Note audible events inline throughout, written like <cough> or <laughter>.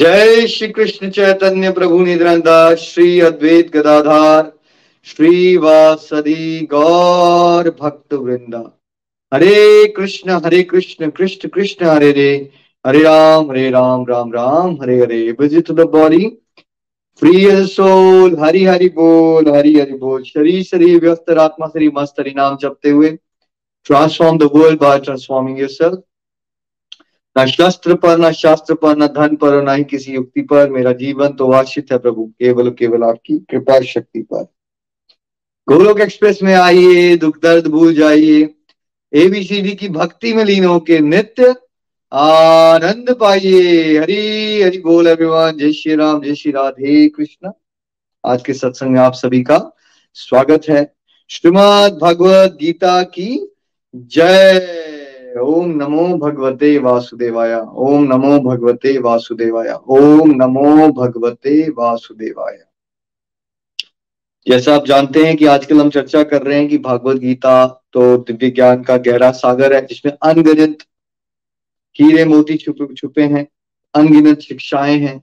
जय श्री कृष्ण चैतन्य प्रभु निद्रंदा श्री अद्वैत गदाधार, श्री वासदी गौर भक्त वृंदा। हरे कृष्ण हरे कृष्ण कृष्ण कृष्ण, हरे रे Hare Ram Hare Ram Ram Ram, Hare Hare, visit the body. Free soul Hari Hari बोल, हरि हरि बोल। शरीर शरीर व्यस्त आत्मा शरीर मस्त, हरि नाम जपते हुए। Transform the world by transforming yourself न शस्त्र पर, न शास्त्र पर, न धन पर न ही किसी युक्ति पर। मेरा जीवन तो वाशित है प्रभु, केवल केवल आपकी कृपा शक्ति पर। गोलोक एक्सप्रेस में आइए, दुख दर्द भूल जाइए। एबीसीडी की भक्ति में लीन होके नित्य आनंद पाइए। हरी, हरि बोल एवरीवन जय श्री राम, जय श्री राधे कृष्ण। आज के सत्संग में आप सभी का स्वागत है। श्रीमद भगवत गीता की जय। ओम नमो भगवते वासुदेवाय, ओम नमो भगवते वासुदेवाय, ओम नमो भगवते वासुदेवाय। जैसा आप जानते हैं कि आजकल हम चर्चा कर रहे हैं कि भागवत गीता तो दिव्य ज्ञान का गहरा सागर है, जिसमें अनगिनत हीरे मोती छुपे छुपे हैं, अनगिनत शिक्षाएँ हैं,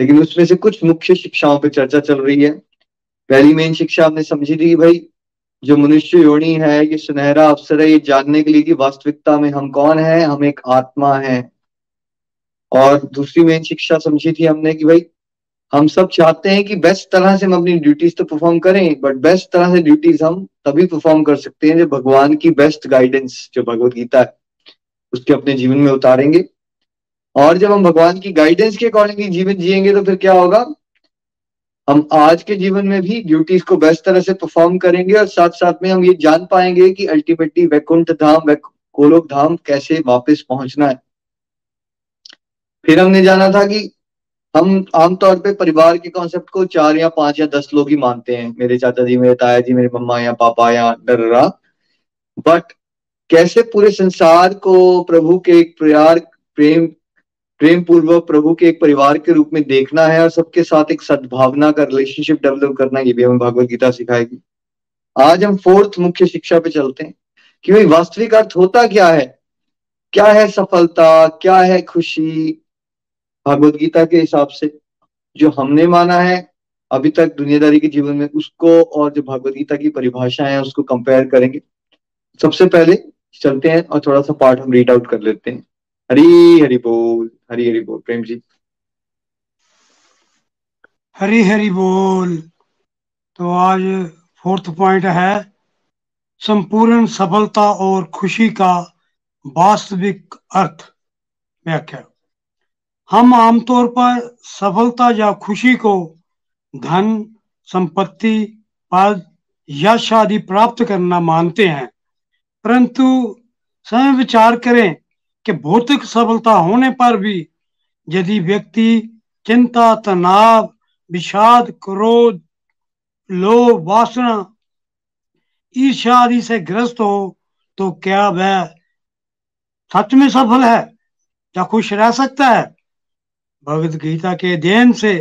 लेकिन उसमें से कुछ मुख्य शिक्षाओं पर चर्चा चल रही है। पहली मेन शिक्षा हमने समझी थी कि भाई जो मनुष्य योनि है, ये सुनहरा अवसर है, ये जानने के लिए कि वास्तविकता में हम कौन है, हम एक आत्मा है। और दूसरी मेन शिक्षा समझी थी हमने कि भाई, हम सब चाहते हैं कि बेस्ट तरह से हम अपनी ड्यूटीज़ तो परफॉर्म करें बट बेस्ट तरह से ड्यूटीज़ हम तभी परफॉर्म कर सकते हैं जब भगवान की बेस्ट गाइडेंस जो भगवत गीता है, उसके अपने जीवन में उतारेंगे। और जब हम भगवान की गाइडेंस के अकॉर्डिंग जीवन जिएँगे तो फिर क्या होगा? हम आज के जीवन में भी ड्यूटीज़ को बेस्ट तरह से परफॉर्म करेंगे और साथ साथ में हम ये जान पाएँगे कि अल्टीमेटली वैकुंठ धाम कोलोक धाम कैसे वापस पहुँचना है। फिर हमने जाना था कि हम आमतौर पे परिवार के कॉन्सेप्ट को चार या पाँच या दस लोग ही मानते हैं। मेरे चाचा जी, मेरे ताया जी, मेरे मम्मा या पापा या डर्रा बट कैसे पूरे संसार को प्रभु के एक प्यार, प्रेम प्रेम पूर्वक प्रभु के एक परिवार के रूप में देखना है और सबके साथ एक सद्भावना का रिलेशनशिप डेवलप करना ये भी हमें भगवत गीता सिखाएगी। आज हम फोर्थ मुख्य शिक्षा पे चलते हैं कि भाई वास्तविक अर्थ होता क्या है? क्या है सफलता? क्या है खुशी? भगवत गीता के हिसाब से जो हमने माना है, अभी तक दुनियादारी के जीवन में उसको और जो भगवत गीता की परिभाषा है, उसको कंपेयर करेंगे। सबसे पहले चलते हैं और थोड़ा सा पार्ट हम रीड आउट कर लेते हैं। हरी हरी बोल। हरी हरि बोल, प्रेम जी। हरी हरी बोल। तो आज फोर्थ पॉइंट है, संपूर्ण सफलता और खुशी का वास्तविक अर्थ व्याख्या। हम आमतौर पर सफलता या खुशी को धन, संपत्ति, पद यश आदि प्राप्त करना मानते हैं, परंतु समय विचार करें कि भौतिक सफलता होने पर भी यदि व्यक्ति चिंता, तनाव, विषाद, क्रोध, लोभ, वासना ईर्षा आदि से ग्रस्त हो तो क्या वह सच में सफल है या खुश रह सकता है? भगवत गीता के अध्ययन से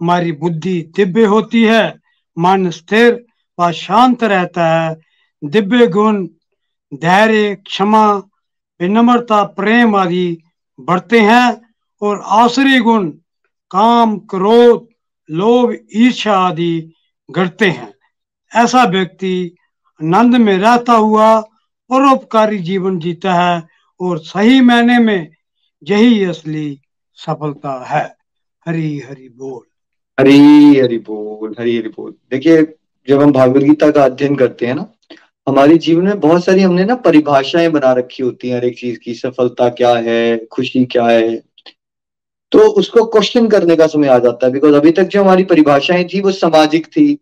हमारी बुद्धि दिव्य होती है, मन स्थिर व शांत रहता है। दिव्य गुण, धैर्य, क्षमा विनम्रता, प्रेम आदि बढ़ते हैं और आश्रय गुण, काम, क्रोध, लोभ ईर्षा आदि घटते हैं। ऐसा व्यक्ति आनंद में रहता हुआ परोपकारी जीवन जीता है और सही मायने में यही असली सफलता है। हरी हरि बोल। हरी हरि बोल, हरी हरि बोल। देखिए, जब हम भागवत गीता का अध्ययन करते हैं ना हमारे जीवन में बहुत सारी हमने ना परिभाषाएँ बना रखी होती हैं, हर एक चीज़ की, सफलता क्या है, खुशी क्या है। तो उसको क्वेश्चन करने का समय आ जाता है बिकॉज़ अभी तक जो हमारी परिभाषाएँ थी वो सामाजिक थी।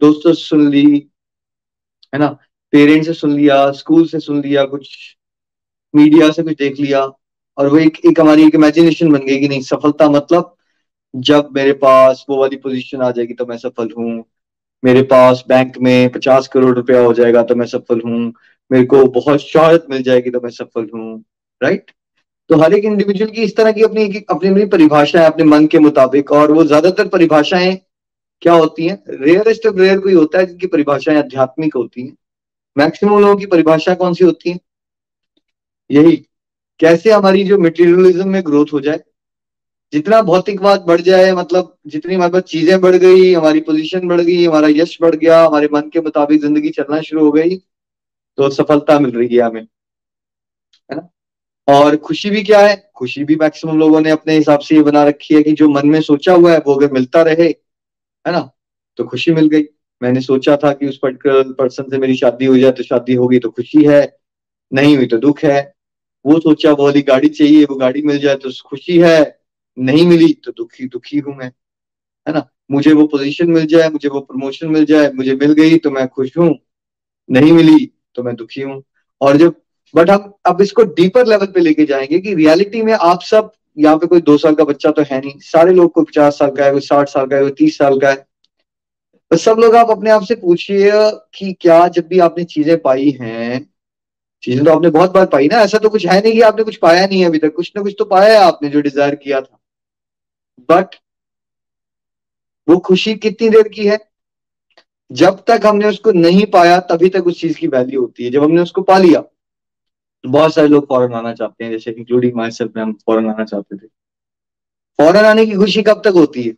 दोस्तों से सुन ली, है ना? पेरेंट्स से सुन लिया स्कूल से सुन लिया, कुछ मीडिया से कुछ देख लिया, और वो एक एक हमारी एक इमेजिनेशन बन गई कि नहीं, सफलता मतलब जब मेरे पास वो वाली पोजीशन आ जाएगी तो मैं सफल हूँ। मेरे पास बैंक में पचास करोड़ रुपया हो जाएगा तो मैं सफल हूँ। मेरे को बहुत शहरत मिल जाएगी तो मैं सफल हूँ राइट तो हर एक इंडिविजुअल की इस तरह की अपनी अपनी अपनी परिभाषाएँ, अपने मन के मुताबिक और वो ज़्यादातर परिभाषाएँ क्या होती हैं? रेयरेस्ट ऑफ़ रेयर कोई होता है जिनकी परिभाषाएँ आध्यात्मिक होती हैं। मैक्सिमम लोगों की परिभाषा कौन सी होती है? यही, कैसे हमारी जो मेटीरियलिज्म में ग्रोथ हो जाए जितना भौतिकवाद बढ़ जाए मतलब जितनी हमारे पास चीज़ें बढ़ गई, हमारी पोजीशन बढ़ गई, हमारा यश बढ़ गया, हमारे मन के मुताबिक ज़िंदगी चलना शुरू हो गई तो सफलता मिल रही है हमें, है ना? और खुशी भी क्या है? खुशी भी मैक्सिमम लोगों ने अपने हिसाब से ये बना रखी है कि जो मन में सोचा हुआ है, वो अगर मिलता रहे, है ना? तो खुशी मिल गई। मैंने सोचा था कि उस पर्टिकुलर पर्सन से मेरी शादी हो जाए तो शादी होगी तो खुशी है, नहीं हुई तो दुख है। वो सोचा, वो वाली गाड़ी चाहिए, वो गाड़ी मिल जाए तो खुशी है। नहीं मिली तो दुखी दुखी हूँ मैं, है ना? मुझे वो पोजीशन मिल जाए, मुझे वो प्रमोशन मिल जाए, मुझे मिल गई तो मैं खुश हूँ, नहीं मिली तो मैं दुखी हूँ। और जब बट हम अब इसको डीपर लेवल पे लेके जाएँगे कि रियलिटी में आप सब, यहाँ पे कोई दो साल का बच्चा तो है नहीं, सारे लोग कोई पचास साल का है कोई साठ साल का है कोई तीस साल का है। तो सब लोग आप अपने आप से पूछिए कि क्या जब भी आपने चीज़ें पाई हैं, चीज़ें तो आपने बहुत बार पाई ना, ऐसा तो कुछ है नहीं कि आपने कुछ पाया नहीं है अभी तक, कुछ ना कुछ तो पाया है आपने जो डिज़ायर किया था। बट वो खुशी कितनी देर की है? जब तक हमने उसको नहीं पाया, तभी तक उस चीज़ की वैल्यू होती है। जब हमने उसको पा लिया तो बहुत सारे लोग फॉरन आना चाहते हैं, जैसे इंक्लूडिंग माई सेल्फ में हम फॉरन आना चाहते थे। फॉरन आने की खुशी कब तक होती है?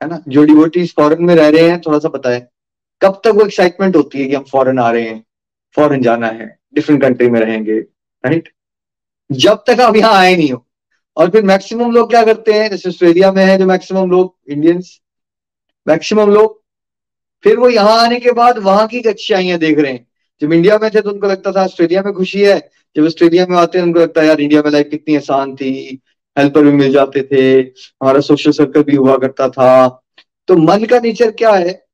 है ना? जो डिवोटीज फॉरन में रह रहे हैं, थोड़ा सा पता है। कब तक वो एक्साइटमेंट होती है कि हम फॉरन आ रहे हैं फॉरन जाना है डिफरेंट कंट्री में रहेंगे राइट जब तक आप यहाँ आए नहीं हो और फिर मैक्सिमम लोग क्या करते हैं? जैसे ऑस्ट्रेलिया में है जो मैक्सिमम लोग इंडियंस मैक्सिमम लोग, फिर वो यहाँ आने के बाद वहाँ की अच्छाइयाँ देख रहे हैं। जब इंडिया में थे तो उनको लगता था ऑस्ट्रेलिया में खुशी है। जब ऑस्ट्रेलिया में आते हैं, उनको लगता है, यार इंडिया में लाइफ कितनी आसान थी। हेल्पर भी मिल जाते थे। हमारा सोशल सर्कल भी हुआ करता था। तो मन का नेचर क्या है?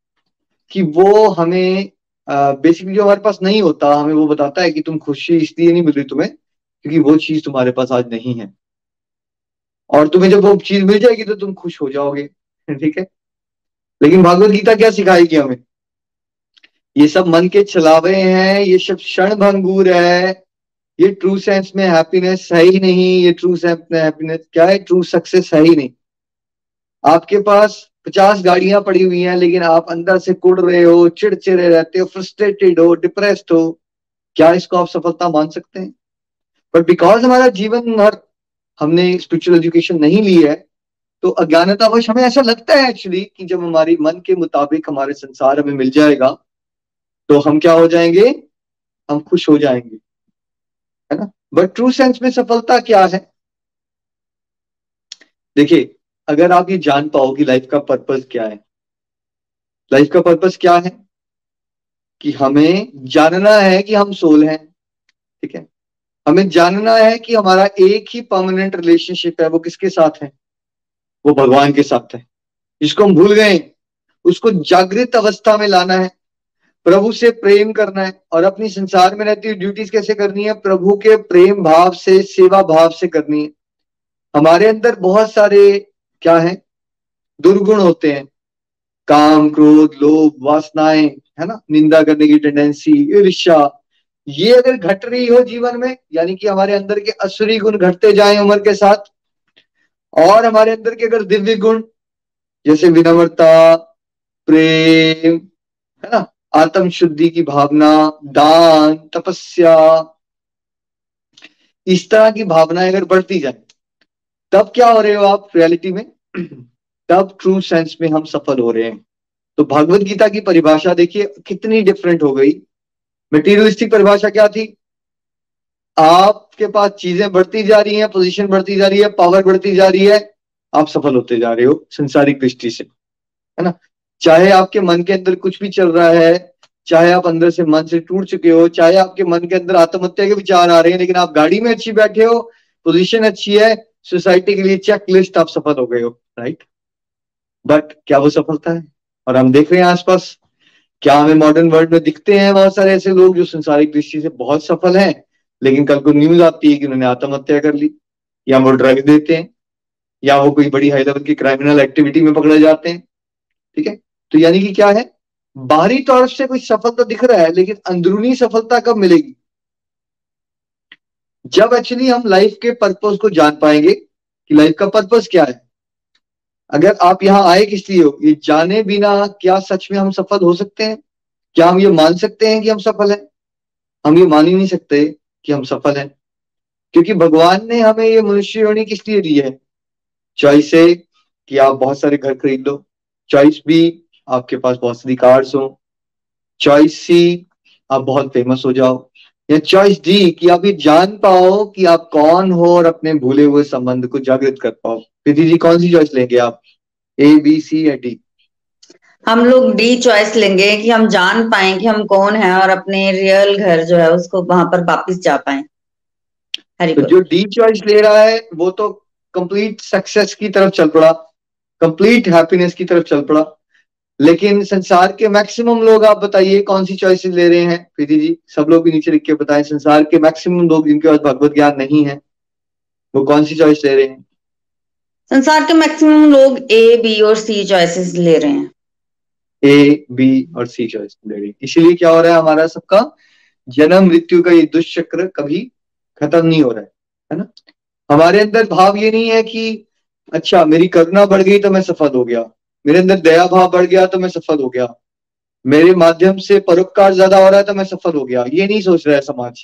कि वो हमें बेसिकली जो हमारे पास नहीं होता, हमें वो बताता है कि तुम खुशी इसलिए नहीं मिल रही तुम्हें, क्योंकि वो चीज़ तुम्हारे पास आज नहीं है। और तुम्हें जब वो चीज़ मिल जाएगी तो तुम खुश हो जाओगे, <laughs> ठीक है? लेकिन भागवत गीता क्या सिखाएगी हमें? ये सब मन के चलावे हैं, ये सब क्षण भंगूर है, ये ट्रू सेंस में हैप्पीनेस है ही नहीं, ये ट्रू सेंस में हैप्पीनेस क्या है? ट्रू सक्सेस है ही नहीं। आपके पास पचास गाड़ियाँ पड़ी हुई हैं, लेकिन आप अंदर से कुड़ रहे हो, चिड़चिड़े रहते हो फ्रस्ट्रेटेड हो डिप्रेस्ड हो, क्या इसको आप सफलता मान सकते हैं? बट बिकॉज़ हमारा जीवन हर हमने स्पिरिचुअल एजुकेशन नहीं ली है तो अज्ञानतावश हमें ऐसा लगता है एक्चुअली कि जब हमारी मन के मुताबिक हमारे संसार हमें मिल जाएगा तो हम क्या हो जाएँगे? हम खुश हो जाएँगे, है ना? बट ट्रू सेंस में सफलता क्या है? देखिए, अगर आप ये जान पाओ कि लाइफ का पर्पस क्या है लाइफ का पर्पस क्या है? कि हमें जानना है कि हम सोल हैं, ठीक है? हमें जानना है कि हमारा एक ही परमानेंट रिलेशनशिप है, वो किसके साथ है? वो भगवान के साथ है। जिसको हम भूल गए। उसको जागृत अवस्था में लाना है। प्रभु से प्रेम करना है और अपनी संसार में रहती हुई ड्यूटीज़ कैसे करनी है? प्रभु के प्रेम भाव से, सेवा भाव से करनी है। हमारे अंदर बहुत सारे क्या है? दुर्गुण होते हैं। काम, क्रोध, लोभ, वासनाएँ, है ना? निंदा करने की टेंडेंसी ईर्ष्या ये अगर घट रही हो जीवन में, यानी कि हमारे अंदर के असुरी गुण घटते जाए उम्र के साथ, और हमारे अंदर के अगर दिव्य गुण, जैसे विनम्रता, प्रेम, है ना आत्म शुद्धि की भावना, दान, तपस्या, इस तरह की भावनाएँ अगर बढ़ती जाए, तब क्या हो रहे हो आप रियलिटी में? <clears throat> तब ट्रू सेंस में हम सफल हो रहे हैं। तो भगवत गीता की परिभाषा देखिए, कितनी डिफरेंट हो गई। मेटीरियलिस्टिक परिभाषा क्या थी? आपके पास चीज़ें बढ़ती जा रही हैं पोजीशन बढ़ती जा रही है पावर बढ़ती जा रही है, आप सफल होते जा रहे हो संसारिक दृष्टि से, है ना? चाहे आपके मन के अंदर कुछ भी चल रहा है, चाहे आप अंदर से मन से टूट चुके हो, चाहे आपके मन के अंदर आत्महत्या के विचार आ रहे हैं, लेकिन आप गाड़ी में अच्छी बैठे हो पोजीशन अच्छी है सोसाइटी के लिए चेक लिस्ट आप सफल हो गए हो राइट बट क्या वो सफलता है? और हम देख रहे हैं आसपास क्या हमें मॉडर्न वर्ल्ड में दिखते हैं बहुत सारे ऐसे लोग जो संसारिक दृष्टि से बहुत सफल हैं, लेकिन कल को न्यूज़ आती है कि उन्होंने आत्महत्या कर ली, या वो ड्रग देते हैं, या वो कोई बड़ी हाई लेवल की क्राइमिनल एक्टिविटी में पकड़े जाते हैं, ठीक है? तो यानी कि क्या है? बाहरी तौर से कुछ सफलता दिख रहा है, लेकिन अंदरूनी सफलता कब मिलेगी? जब एक्चुअली हम लाइफ के पर्पज को जान पाएँगे कि लाइफ का पर्पज क्या है अगर आप यहाँ आए किस लिए हो, ये जाने बिना क्या सच में हम सफल हो सकते हैं? क्या हम ये मान सकते हैं कि हम सफल हैं? हम ये मान ही नहीं सकते कि हम सफल हैं। क्योंकि भगवान ने हमें ये मनुष्य योनि किस लिए दी है? चॉइस है कि आप बहुत सारे घर खरीद लो। चॉइस बी आपके पास बहुत सारी कार्स हो। चॉइस सी आप बहुत फ़ेमस हो जाओ। या चॉइस डी कि आप ये जान पाओ कि आप कौन हो और अपने भूले हुए संबंध को जागृत कर पाओ। प्रीति जी कौन सी चॉइस लेंगे आप? ए बी सी या डी हम लोग डी चॉइस लेंगे कि हम जान पाए कि हम कौन है और अपने रियल घर जो है उसको वहाँ पर वापिस जा पाए। तो जो डी चॉइस ले रहा है वो तो कंप्लीट सक्सेस की तरफ़ चल पड़ा कंप्लीट हैप्पीनेस की तरफ़ चल पड़ा। लेकिन संसार के मैक्सिमम लोग आप बताइए कौन सी चॉइसेस ले रहे हैं? प्रीति जी सब लोग भी नीचे लिख के बताएँ संसार के मैक्सिमम लोग जिनके पास भगवत ज्ञान नहीं है वो कौन सी चॉइस ले रहे हैं? संसार के मैक्सिमम लोग ए बी और सी चॉइसेस ले रहे हैं। ए बी और सी चॉइस ले रहे हैं। इसीलिए क्या हो रहा है हमारा सबका? जन्म, मृत्यु का ये दुष्चक्र कभी खत्म नहीं हो रहा है है ना? हमारे अंदर भाव ये नहीं है कि अच्छा मेरी करुणा बढ़ गई तो मैं सफल हो गया। मेरे अंदर दया भाव बढ़ गया तो मैं सफल हो गया। मेरे माध्यम से परोपकार ज़्यादा हो रहा है तो मैं सफल हो गया। ये नहीं सोच रहा है समाज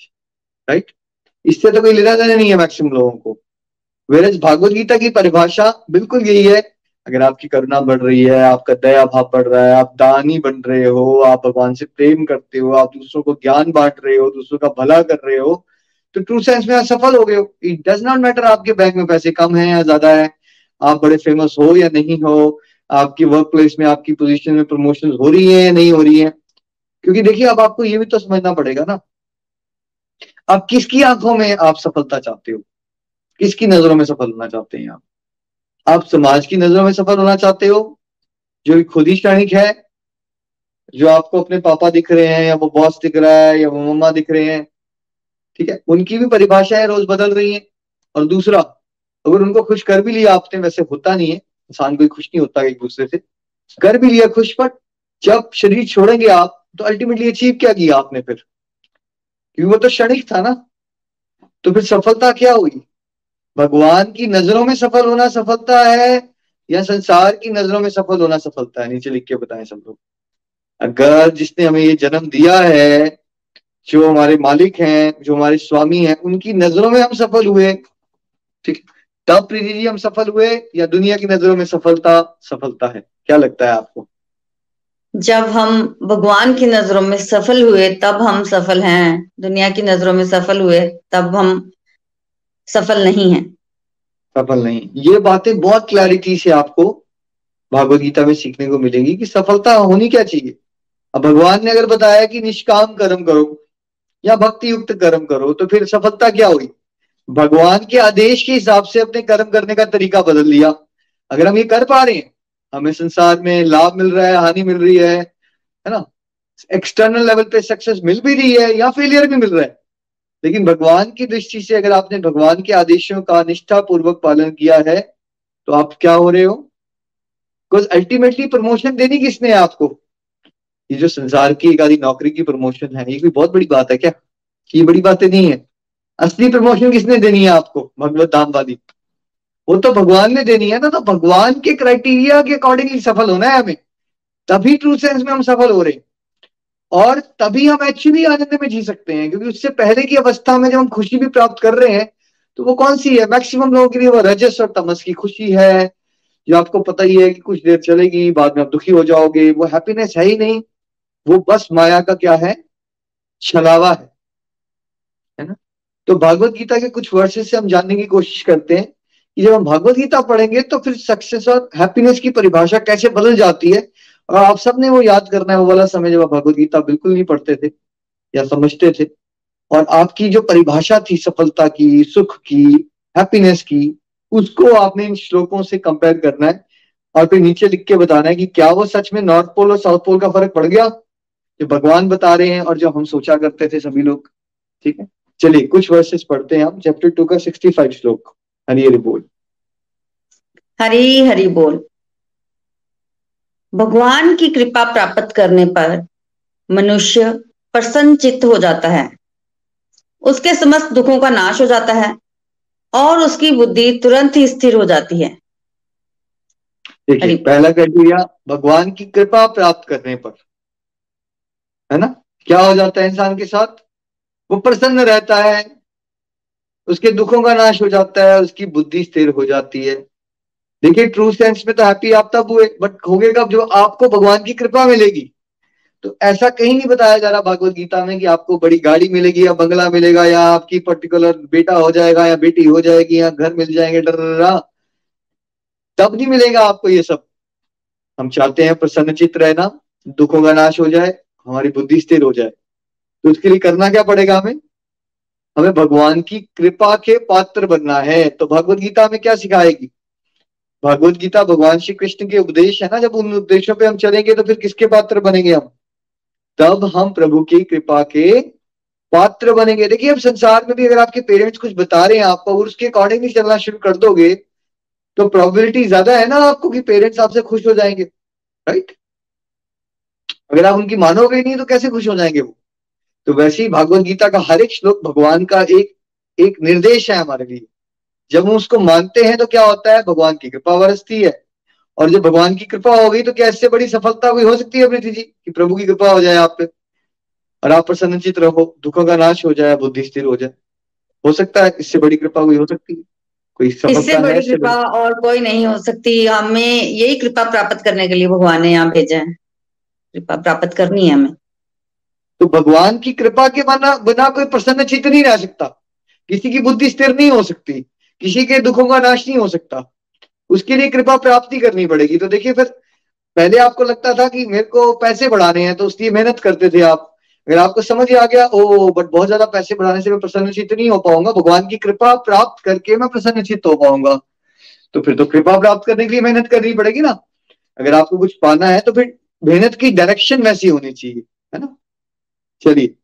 राइट इससे तो कोई लेना देना नहीं है मैक्सिमम लोगों को। वेरज भागवत गीता की परिभाषा बिल्कुल यही है। अगर आपकी करुणा बढ़ रही है, आपका दया भाव बढ़ रहा है, आप दानी बन रहे हो, आप भगवान से प्रेम करते हो, आप दूसरों को ज्ञान बांट रहे हो, दूसरों का भला कर रहे हो तो ट्रू सेंस में आप सफल हो गए हो। इट डज नॉट मैटर आपके बैंक में पैसे कम है या ज़्यादा है, आप बड़े फ़ेमस हो या नहीं हो, आपकी वर्क प्लेस में, आपकी पोजीशन में प्रमोशन हो रही है या नहीं हो रही है। क्योंकि देखिए, अब आपको ये भी तो समझना पड़ेगा ना। अब किसकी आँखों में आप सफलता चाहते हो? किसकी नज़रों में सफल होना चाहते हैं आप? आप समाज की नज़रों में सफल होना चाहते हो? जो खुद ही क्षणिक है, जो आपको अपने पापा दिख रहे हैं, या वो बॉस दिख रहा है, या वो मम्मा दिख रहे हैं, ठीक है? उनकी भी परिभाषाएँ रोज बदल रही हैं। और दूसरा, अगर उनको खुश कर भी लिया आपने, वैसे होता नहीं है। इंसान कोई खुश नहीं होता एक दूसरे से। कर भी लिया खुश बट जब शरीर छोड़ेंगे आप तो अल्टीमेटली अचीव क्या किया आपने फिर? क्योंकि वो तो क्षणिक था ना। तो फिर सफलता क्या हुई? भगवान की नज़रों में सफल होना सफलता है या संसार की नज़रों में सफल होना सफलता है? नीचे लिख के बताएँ सब लोग। अगर जिसने हमें ये जन्म दिया है, जो हमारे मालिक हैं, जो हमारे स्वामी हैं, उनकी नज़रों में हम सफल हुए, ठीक? तब प्रीति जी हम सफल हुए या दुनिया की नज़रों में सफलता सफलता है? क्या लगता है आपको? जब हम भगवान की नज़रों में सफल हुए, तब हम सफल हैं। दुनिया की नज़रों में सफल हुए, तब हम सफल नहीं है। सफल नहीं। ये बातें बहुत क्लैरिटी से आपको भागवत गीता में सीखने को मिलेगी कि सफलता होनी क्या चाहिए। अब भगवान ने अगर बताया कि निष्काम कर्म करो या भक्ति युक्त कर्म करो तो फिर सफलता क्या हुई? भगवान के आदेश के हिसाब से अपने कर्म करने का तरीका बदल लिया अगर हम ये कर पा रहे हैं, हमें संसार में लाभ मिल रहा है, हानि मिल रही है है ना? एक्सटर्नल लेवल पे सक्सेस मिल भी रही है या फेलियर भी मिल रहा है। लेकिन भगवान की दृष्टि से अगर आपने भगवान के आदेशों का निष्ठा पूर्वक पालन किया है तो आप क्या हो रहे हो? बिकॉज़ अल्टीमेटली प्रमोशन देनी किसने है आपको? ये जो संसार की एक आधी नौकरी की प्रमोशन है, ये कोई बहुत बड़ी बात है क्या? ये बड़ी बातें नहीं है। असली प्रमोशन किसने देनी है आपको? भगवत धाम वाली। वो तो भगवान ने देनी है ना तो भगवान के क्राइटेरिया के अकॉर्डिंगली सफल होना है हमें। तभी ट्रू सेंस में हम सफल हो रहे हैं। और तभी हम एक्चुअली आनंद में जी सकते हैं, क्योंकि उससे पहले की अवस्था में जब हम खुशी भी प्राप्त कर रहे हैं तो वो कौन सी है? मैक्सिमम लोगों के लिए वो रजस और तमस की खुशी है, जो आपको पता ही है कि कुछ देर चलेगी, बाद में आप दुखी हो जाओगे, वो हैप्पीनेस है ही नहीं। वो बस माया का क्या है? छलावा है। है ना? तो भागवत गीता के कुछ वर्सेस से हम जानने की कोशिश करते हैं कि जब हम भागवत गीता पढ़ेंगे तो फिर सक्सेस और हैप्पीनेस की परिभाषा कैसे बदल जाती है आप सबने वो याद करना है, वो वाला समय जब आप भगवत गीता बिल्कुल नहीं पढ़ते थे या समझते थे और आपकी जो परिभाषा थी सफलता की, सुख की हैप्पीनेस की, उसको आपने इन श्लोकों से कंपेयर करना है और फिर नीचे लिख के बताना है कि क्या वो सच में नॉर्थ पोल और साउथ पोल का फ़र्क पड़ गया? जो भगवान बता रहे हैं और जो हम सोचा करते थे सभी लोग, ठीक है? चलिए, कुछ वर्सेस पढ़ते हैं हम चैप्टर टू का सिक्सटी फाइव श्लोक हरी हरि बोल हरी हरि बोल। भगवान की कृपा प्राप्त करने पर मनुष्य प्रसन्न चित्त हो जाता है। उसके समस्त दुखों का नाश हो जाता है और उसकी बुद्धि तुरंत ही स्थिर हो जाती है। देखिए पहला क्राइटेरिया भगवान की कृपा प्राप्त करने पर। है ना? क्या हो जाता है इंसान के साथ? वो प्रसन्न रहता है उसके दुखों का नाश हो जाता है उसकी बुद्धि स्थिर हो जाती है। देखिए ट्रू सेंस में तो हैप्पी आप तब हुए बट होगे कब? जो आपको भगवान की कृपा मिलेगी। तो ऐसा कहीं नहीं बताया जा रहा भागवत गीता में कि आपको बड़ी गाड़ी मिलेगी या बंगला मिलेगा या आपकी पर्टिकुलर बेटा हो जाएगा या बेटी हो जाएगी या घर मिल जाएँगे डर तब नहीं मिलेगा आपको ये सब। हम चाहते हैं प्रसन्न चित्त रहना, दुखों का नाश हो जाए, हमारी बुद्धि स्थिर हो जाए। तो उसके लिए करना क्या पड़ेगा हमें? हमें भगवान की कृपा के पात्र बनना है। तो भगवत गीता में क्या सिखाएगी? भगवत गीता भगवान श्री कृष्ण के उपदेश है ना, जब उन उपदेशों पे हम चलेंगे तो फिर किसके पात्र बनेंगे हम? तब हम प्रभु की कृपा के पात्र बनेंगे। देखिए, अब संसार में भी अगर आपके पेरेंट्स कुछ बता रहे हैं आपको और उसके अकॉर्डिंग ही चलना शुरू कर दोगे तो प्रोबेबिलिटी ज़्यादा है ना आपको कि पेरेंट्स आपसे खुश हो जाएँगे राइट अगर आप उनकी मानोगे नहीं तो कैसे खुश हो जाएँगे वो? तो वैसे ही भागवत गीता का हर एक श्लोक भगवान का एक एक निर्देश है हमारे लिए। जब हम उसको मानते हैं तो क्या होता है? भगवान की कृपा बरसती है। और जब भगवान की कृपा हो गई तो क्या इससे बड़ी सफलता कोई हो सकती है प्रीति जी? कि प्रभु की कृपा हो जाए आप पे। और आप प्रसन्नचित रहो दुखों का नाश हो जाए बुद्धि स्थिर हो जाए। हो सकता है इससे बड़ी कृपा कोई हो सकती है। कोई इससे बड़ी कृपा और कोई नहीं हो सकती। हमें यही कृपा प्राप्त करने के लिए भगवान ने यहाँ भेजा है। कृपा प्राप्त करनी है हमें। तो भगवान की कृपा के बिना बिना कोई प्रसन्न चित्त नहीं रह सकता। किसी की बुद्धि स्थिर नहीं हो सकती। किसी के दुखों का नाश नहीं हो सकता। उसके लिए कृपा प्राप्ति करनी पड़ेगी। तो देखिए फिर, पहले आपको लगता था कि मेरे को पैसे बढ़ाने हैं तो उसकी मेहनत करते थे आप। अगर आपको समझ आ गया, ओ बट बहुत ज़्यादा पैसे बढ़ाने से मैं प्रसन्नचित नहीं हो पाऊँगा। भगवान की कृपा प्राप्त करके मैं प्रसन्नचित हो पाऊँगा। तो फिर तो कृपा प्राप्त करने के लिए मेहनत करनी पड़ेगी ना। अगर आपको कुछ पाना है तो फिर मेहनत की डायरेक्शन वैसी होनी चाहिए, है ना? चलिए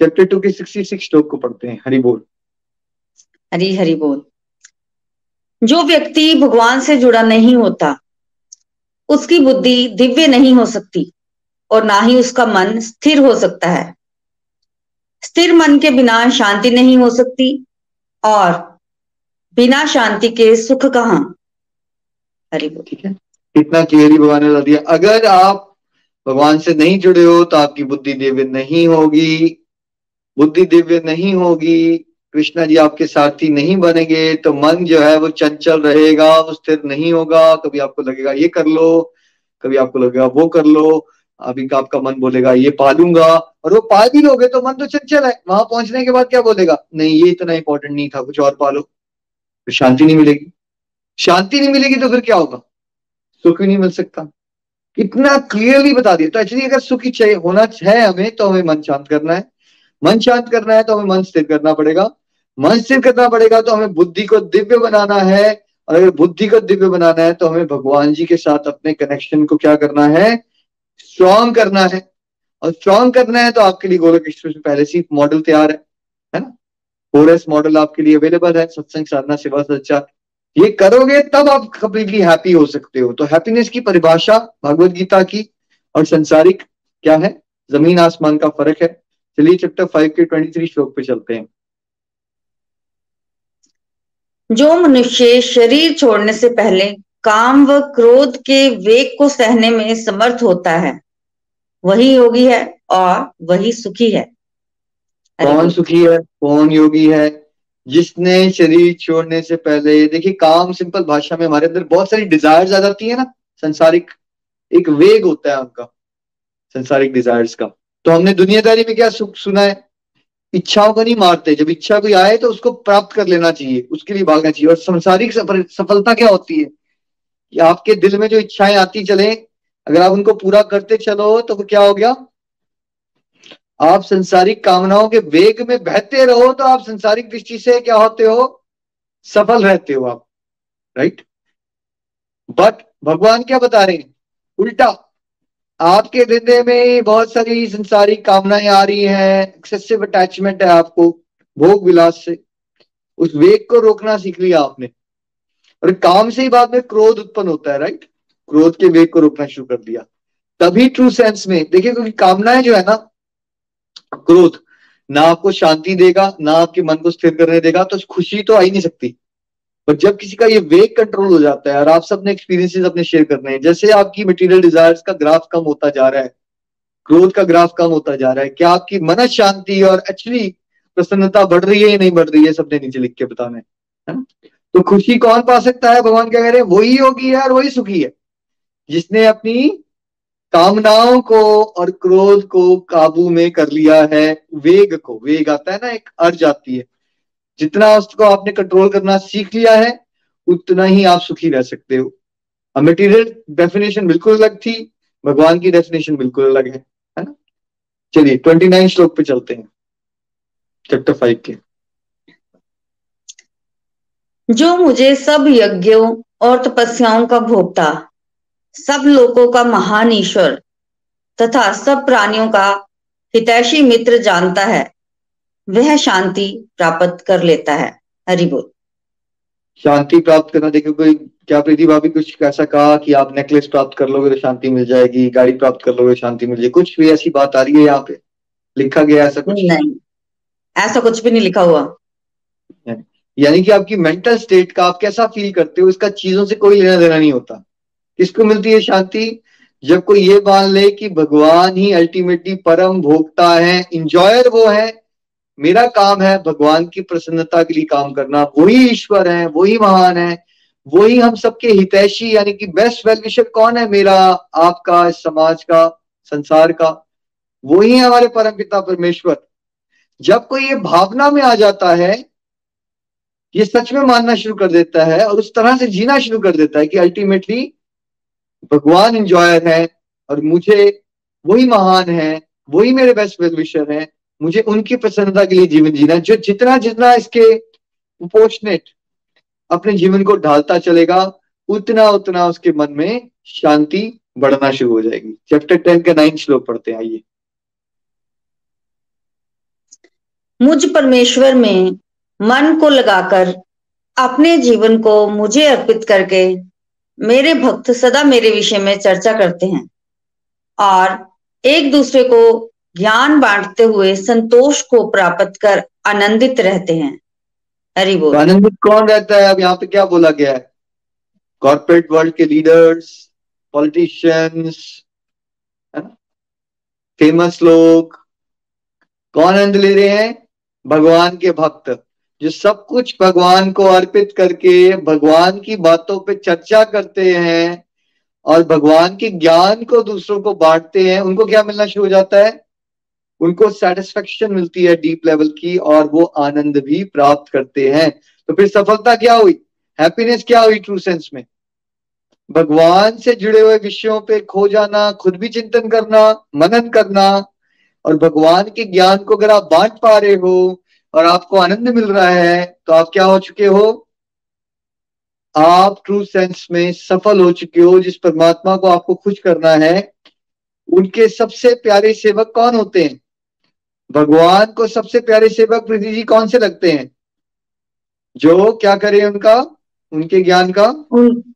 चैप्टर टू के सिक्सटी सिक्स श्लोक को पढ़ते हैं। हरि बोल। हरी, हरि बोल। जो व्यक्ति भगवान से जुड़ा नहीं होता, उसकी बुद्धि दिव्य नहीं हो सकती और ना ही उसका मन स्थिर हो सकता है। स्थिर मन के बिना शांति नहीं हो सकती और बिना शांति के सुख कहा? इतना क्लियरली भगवान ने बता दिया। अगर आप भगवान से नहीं जुड़े हो तो आपकी बुद्धि दिव्य नहीं होगी। बुद्धि दिव्य नहीं होगी। कृष्णा जी आपके साथी नहीं बनेंगे तो मन जो है वो चंचल रहेगा, वो स्थिर नहीं होगा। कभी आपको लगेगा, ये कर लो। कभी आपको लगेगा, वो कर लो। अभी का आपका मन बोलेगा, ये पालूँगा। और वो पाल भी लोगे तो मन तो चंचल है। वहाँ पहुँचने के बाद क्या बोलेगा? नहीं, ये इतना इंपॉर्टेंट नहीं था, कुछ और पालो। तो शांति नहीं मिलेगी। शांति नहीं मिलेगी तो फिर क्या होगा? सुख ही नहीं मिल सकता। इतना क्लियरली बता दिया। तो एक्चुअली अगर सुखी चाहिए, होना है हमें तो हमें मन शांत करना है। मन शांत करना है तो हमें मन स्थिर करना पड़ेगा। मन स्थिर करना पड़ेगा तो हमें बुद्धि को दिव्य बनाना है। और अगर बुद्धि को दिव्य बनाना है तो हमें भगवान जी के साथ अपने कनेक्शन को क्या करना है? स्ट्रॉन्ग करना है। और स्ट्रॉन्ग करना है तो आपके लिए गोलक एक्सप्रेस में पहले से मॉडल तैयार है। है ना? फोर एस मॉडल आपके लिए अवेलेबल है। सत्संग, साधना, सेवा सच्चा ये करोगे तब आप कंप्लीटली हैप्पी हो सकते हो। तो हैप्पीनेस की परिभाषा भगवत गीता की और संसारिक क्या है? ज़मीन आसमान का फ़र्क है। चलिए चैप्टर फाइव के ट्वेंटी थ्री श्लोक पे चलते हैं। जो मनुष्य शरीर छोड़ने से पहले काम व क्रोध के वेग को सहने में समर्थ होता है। वही योगी है और वही सुखी है। कौन सुखी है? कौन योगी है? जिसने शरीर छोड़ने से पहले देखिए काम सिंपल भाषा में हमारे अंदर बहुत सारी डिज़ायर आ जाती है ना संसारिक एक वेग होता है उनका संसारिक डिजायर्स का। तो हमने दुनियादारी में क्या सुख सुना है? इच्छाओं को नहीं मारते। जब इच्छा कोई आए तो उसको प्राप्त कर लेना चाहिए, उसके लिए भागना चाहिए। और संसारिक सफलता क्या होती है? कि आपके दिल में जो इच्छाएँ आती चले, अगर आप उनको पूरा करते चलो तो क्या हो गया? आप संसारिक कामनाओं के वेग में बहते रहो तो आप संसारिक दृष्टि से क्या होते हो? सफल रहते हो आप राइट बट भगवान क्या बता रहे हैं? उल्टा। आपके हृदय में बहुत सारी संसारिक कामनाएँ आ रही हैं एक्सेसिव अटैचमेंट है आपको, भोग विलास से। उस वेग को रोकना सीख लिया आपने। और काम से ही बाद में क्रोध उत्पन्न होता है राइट क्रोध के वेग को रोकना शुरू कर दिया। तभी ट्रू सेंस में, देखिए, क्योंकि कामनाएँ जो है ना, क्रोध ना आपको शांति देगा, ना आपके मन को स्थिर करने देगा तो खुशी तो आ ही नहीं सकती। पर जब किसी का ये वेग कंट्रोल हो जाता है और आप सबने एक्सपीरियंसेस अपने शेयर करने हैं, जैसे आपकी मटेरियल डिजायर्स का ग्राफ कम होता जा रहा है क्रोध का ग्राफ कम होता जा रहा है, क्या आपकी मन शांति और एक्चुअली प्रसन्नता बढ़ रही है या नहीं बढ़ रही है, सबने नीचे लिख के बताना है तो खुशी कौन पा सकता है? भगवान क्या कह रहे हैं, वही होगी है और वही सुखी है। जिसने अपनी कामनाओं को और क्रोध को काबू में कर लिया है, वेग को, वेग आता है ना, एक अर्ज़ आती है। जितना उसको आपने कंट्रोल करना सीख लिया है, उतना ही आप सुखी रह सकते हो। अब मटेरियल डेफिनेशन बिल्कुल अलग थी, भगवान की डेफिनेशन बिल्कुल अलग है है ना? चलिए ट्वेंटी नाइन श्लोक पे चलते हैं चैप्टर फाइव के। जो मुझे सब यज्ञों और तपस्याओं का भोगता सब लोगों का महान ईश्वर तथा सब प्राणियों का हितैषी मित्र जानता है वह शांति प्राप्त कर लेता है। हरि बोल। शांति प्राप्त करना देखो कोई क्या प्रीति भाभी कुछ ऐसा कहा कि आप नेकलेस प्राप्त कर लोगे तो शांति मिल जाएगी गाड़ी प्राप्त कर लोगे शांति मिल जाएगी? कुछ भी ऐसी बात आ रही है यहाँ पे? लिखा गया ऐसा कुछ? नहीं। ऐसा कुछ भी नहीं लिखा हुआ। यानी कि आपकी मेंटल स्टेट का आप कैसा फील करते हो इसका चीज़ों से कोई लेना देना नहीं होता। किसको मिलती है शांति? जब कोई ये मान ले कि भगवान ही अल्टीमेटली परम भोगता है इंजॉयर वो है मेरा काम है भगवान की प्रसन्नता के लिए काम करना। वही ईश्वर है, वही महान है, वही हम सबके हितैषी, यानी कि बेस्ट वेल विशर कौन है? मेरा, आपका समाज का, संसार का। वही है हमारे परम पिता परमेश्वर। जब कोई ये भावना में आ जाता है, ये सच में मानना शुरू कर देता है और उस तरह से जीना शुरू कर देता है कि अल्टीमेटली भगवान इंजॉयर है और मुझे वही महान है, वही मेरे बेस्ट वेल विशर है। मुझे उनकी प्रसन्नता के लिए जीवन जीना जो जितना जितना इसके प्रोपोर्शनेट अपने जीवन को ढालता चलेगा, उतना उतना उसके मन में शांति बढ़ना शुरू हो जाएगी। चैप्टर टेन का नाइन श्लोक पढ़ते हैं, आइए। मुझ परमेश्वर में मन को लगाकर अपने जीवन को मुझे अर्पित करके मेरे भक्त सदा मेरे विषय में चर्चा करते हैं और एक दूसरे को ज्ञान बांटते हुए संतोष को प्राप्त कर आनंदित रहते हैं। हरि बोल। आनंदित कौन रहता है? अब यहाँ पे क्या बोला गया है? कॉर्पोरेट वर्ल्ड के लीडर्स पॉलिटिशियंस है ना? फ़ेमस लोग, कौन आनंद ले रहे हैं? भगवान के भक्त, जो सब कुछ भगवान को अर्पित करके भगवान की बातों पे चर्चा करते हैं और भगवान के ज्ञान को दूसरों को बांटते हैं, उनको क्या मिलना शुरू हो जाता है? उनको सेटिस्फेक्शन मिलती है डीप लेवल की और वो आनंद भी प्राप्त करते हैं। तो फिर सफलता क्या हुई? हैप्पीनेस क्या हुई ट्रू सेंस में? भगवान से जुड़े हुए विषयों पे खो जाना, खुद भी चिंतन करना, मनन करना और भगवान के ज्ञान को अगर आप बांट पा रहे हो और आपको आनंद मिल रहा है तो आप क्या हो चुके हो? आप ट्रू सेंस में सफल हो चुके हो, जिस परमात्मा को आपको खुश करना है, उनके सबसे प्यारे सेवक कौन होते हैं? भगवान को सबसे प्यारे सेवक प्रीति जी कौन से लगते हैं? जो क्या करें उनका? उनके ज्ञान का? उन,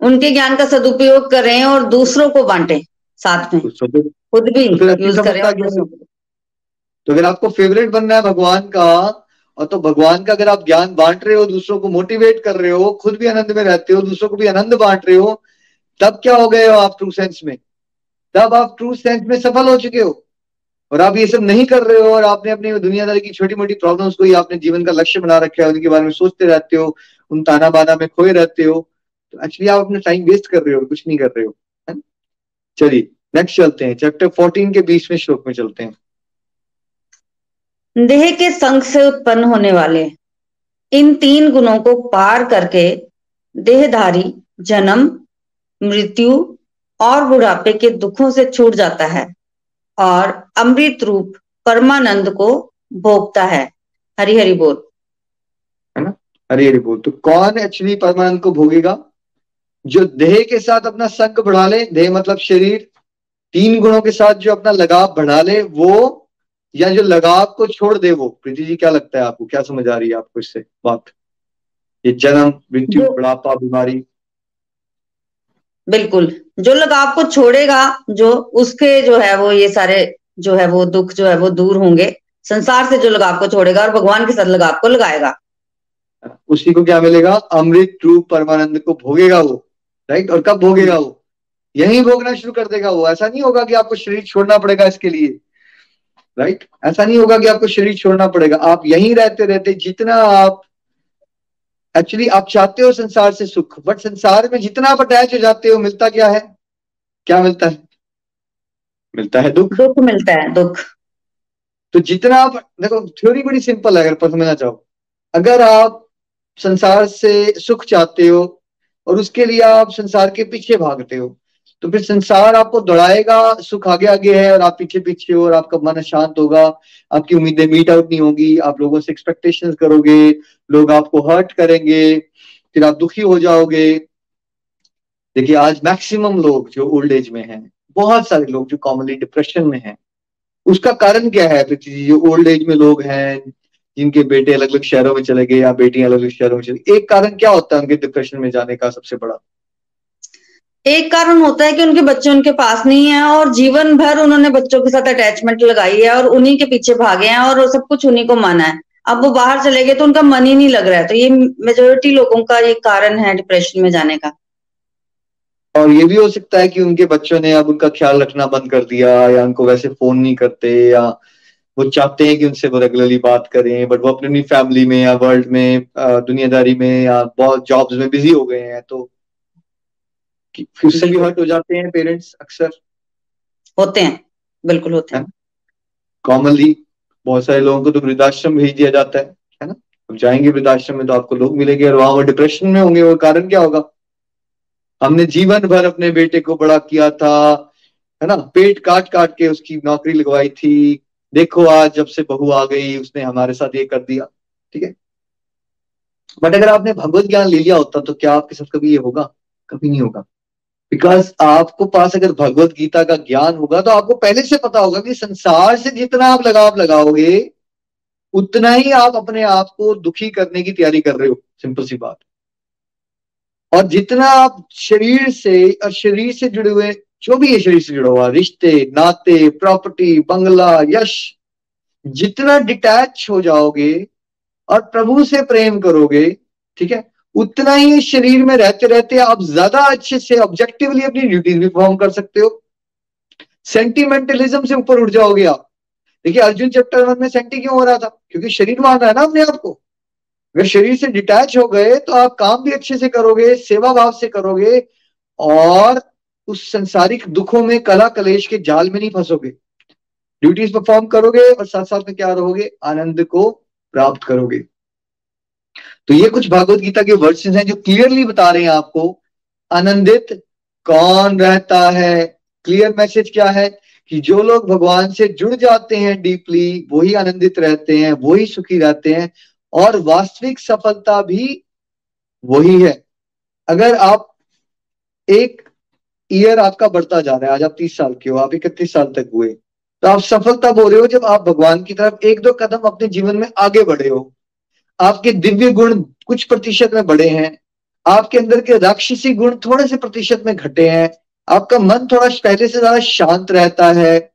उनके ज्ञान का सदुपयोग करें और दूसरों को बांटे साथ में। खुद भी यूज़ तो करें तो अगर आपको फेवरेट बनना है भगवान का और तो भगवान का अगर आप ज्ञान बांट रहे हो दूसरों को मोटिवेट कर रहे हो खुद भी आनंद में रहते हो दूसरों को भी आनंद बांट रहे हो तब क्या हो गए हो आप ट्रू सेंस में? तब आप ट्रू सेंस में सफल हो चुके हो। और आप ये सब नहीं कर रहे हो और आपने अपनी दुनियादारी की छोटी मोटी प्रॉब्लम्स को ही आपने जीवन का लक्ष्य बना रखा है, उनके बारे में सोचते रहते हो, उन ताना बाना में खोए रहते हो तो एक्चुअली आप अपना टाइम वेस्ट कर रहे हो, कुछ नहीं कर रहे हो चलिए नेक्स्ट चलते हैं चैप्टर फोर्टीन के बीसवें श्लोक में चलते हैं। देह के संग से उत्पन्न होने वाले इन तीन गुणों को पार करके देहधारी जन्म, मृत्यु और बुढ़ापे के दुखों से छूट जाता है। और अमृत रूप परमानंद को भोगता है। हरि हरि बोल। है ना? हरि हरि बोल। तो कौन एक्चुअली परमानंद को भोगेगा? जो देह के साथ अपना संग बढ़ा ले देह मतलब शरीर तीन गुणों के साथ जो अपना लगाव बढ़ा ले वो या जो लगाव को छोड़ दे वो। प्रीति जी क्या लगता है आपको? क्या समझ आ रही है आपको इससे बात? ये जन्म मृत्यु बुढ़ापा बीमारी बिल्कुल। जो लगाव को छोड़ेगा, जो उसके जो है वो ये सारे जो है वो दुख जो है वो दूर होंगे, संसार से जो लगाव को छोड़ेगा और भगवान के साथ लगाव को लगाएगा। उसी को क्या मिलेगा? अमृत रूप परमानंद को भोगेगा वो राइट और कब भोगेगा वो? यही भोगना शुरू कर देगा वो। ऐसा नहीं होगा कि आपको शरीर छोड़ना पड़ेगा इसके लिए राइट ऐसा नहीं होगा कि आपको शरीर छोड़ना पड़ेगा। आप यहीं रहते रहते जितना आप एक्चुअली आप चाहते हो संसार से सुख बट संसार में जितना आप अटैच हो जाते हो मिलता क्या है? क्या मिलता है? मिलता है दुख? दुख मिलता है दुख। तो जितना आप देखो थ्योरी बड़ी सिंपल है अगर समझना चाहो। अगर आप संसार से सुख चाहते हो और उसके लिए आप संसार के पीछे भागते हो तो फिर संसार आपको दौड़ाएगा, सुख आगे आगे है और आप पीछे पीछे हो और आपका मन शांत होगा। आपकी उम्मीदें मीट आउट नहीं होगी, आप लोगों से एक्सपेक्टेशंस करोगे, लोग आपको हर्ट करेंगे, फिर आप दुखी हो जाओगे। देखिए, आज मैक्सिमम लोग जो ओल्ड एज में हैं, बहुत सारे लोग जो कॉमनली डिप्रेशन में हैं, उसका कारण क्या है? पृथ्वी जी जो ओल्ड एज में लोग हैं, जिनके बेटे अलग अलग शहरों में चले गए या बेटियाँ अलग अलग शहरों में चले एक कारण क्या होता है उनके डिप्रेशन में जाने का सबसे बड़ा? एक कारण होता है कि उनके बच्चे उनके पास नहीं है और जीवन भर उन्होंने बच्चों के साथ अटैचमेंट लगाई है और उन्हीं के पीछे भागे हैं और सब कुछ उन्हीं को माना है। अब वो बाहर चले गए तो उनका मन ही नहीं लग रहा है। तो ये मेजोरिटी लोगों का ये कारण है डिप्रेशन में जाने का। और ये भी हो सकता है कि उनके बच्चों ने अब उनका ख्याल रखना बंद कर दिया या उनको वैसे फ़ोन नहीं करते या वो चाहते हैं कि उनसे वो रेगुलरली बात करें बट वो अपनी फैमिली में या वर्ल्ड में दुनियादारी में या बहुत जॉब्स में बिज़ी हो गए हैं तो फिर से भी हर्ट हो जाते हैं पेरेंट्स अक्सर? होते हैं बिल्कुल होते हैं। कॉमनली बहुत सारे लोगों को तो वृद्धाश्रम भेज दिया जाता है है ना? अब जाएँगे वृद्धाश्रम में तो आपको लोग मिलेंगे और वहाँ वो डिप्रेशन में होंगे वो कारण क्या होगा? हमने जीवन भर अपने बेटे को बड़ा किया था है ना? पेट काट काट के उसकी नौकरी लगवाई थी। देखो आज जब से बहू आ गई उसने हमारे साथ ये कर दिया ठीक है? बट अगर आपने भगवत ज्ञान ले लिया होता तो क्या आपके साथ कभी ये होगा? कभी नहीं होगा। बिकॉज़ आपको पास अगर भगवत गीता का ज्ञान होगा तो आपको पहले से पता होगा कि संसार से जितना आप लगाव लगाओगे, उतना ही आप अपने आप को दुखी करने की तैयारी कर रहे हो सिंपल सी बात। और जितना आप शरीर से और शरीर से जुड़े हुए, जो भी है शरीर से जुड़ा हुआ, रिश्ते, नाते प्रॉपर्टी बंगला यश, जितना डिटैच हो जाओगे और प्रभु से प्रेम करोगे, ठीक है उतना ही शरीर में रहते रहते आप ज़्यादा अच्छे से ऑब्जेक्टिवली अपनी ड्यूटीज़ भी परफॉर्म कर सकते हो। सेंटिमेंटलिज्म से ऊपर उठ जाओगे आप। देखिए, अर्जुन चैप्टर वन में सेंटी क्यों हो रहा था? क्योंकि शरीर मान रहा है ना अपने आप को। अगर शरीर से डिटैच हो गए तो आप काम भी अच्छे से करोगे, सेवा भाव से करोगे, और उस संसारिक दुखों में, कला कलेश के जाल में नहीं फंसोगे। ड्यूटीज़ परफॉर्म करोगे, और साथ साथ में क्या रहोगे? आनंद को प्राप्त करोगे। तो ये कुछ भागवत गीता के वर्सेस हैं जो क्लियरली बता रहे हैं आपको। आनंदित कौन रहता है? क्लियर मैसेज क्या है? कि जो लोग भगवान से जुड़ जाते हैं डीपली, वही आनंदित रहते हैं, वही सुखी रहते हैं और वास्तविक सफलता भी वही है। अगर आप एक ईयर आपका बढ़ता जा रहा है, आज आप तीस साल के हो, आप इकतीस साल तक हुए तो आप सफलता बोल रहे हो जब आप भगवान की तरफ़ एक दो कदम अपने जीवन में आगे बढ़े हो। आपके दिव्य गुण कुछ प्रतिशत में बढ़े हैं, आपके अंदर के राक्षसी गुण थोड़े से प्रतिशत में घटे हैं, आपका मन थोड़ा पहले से ज़्यादा शांत रहता है,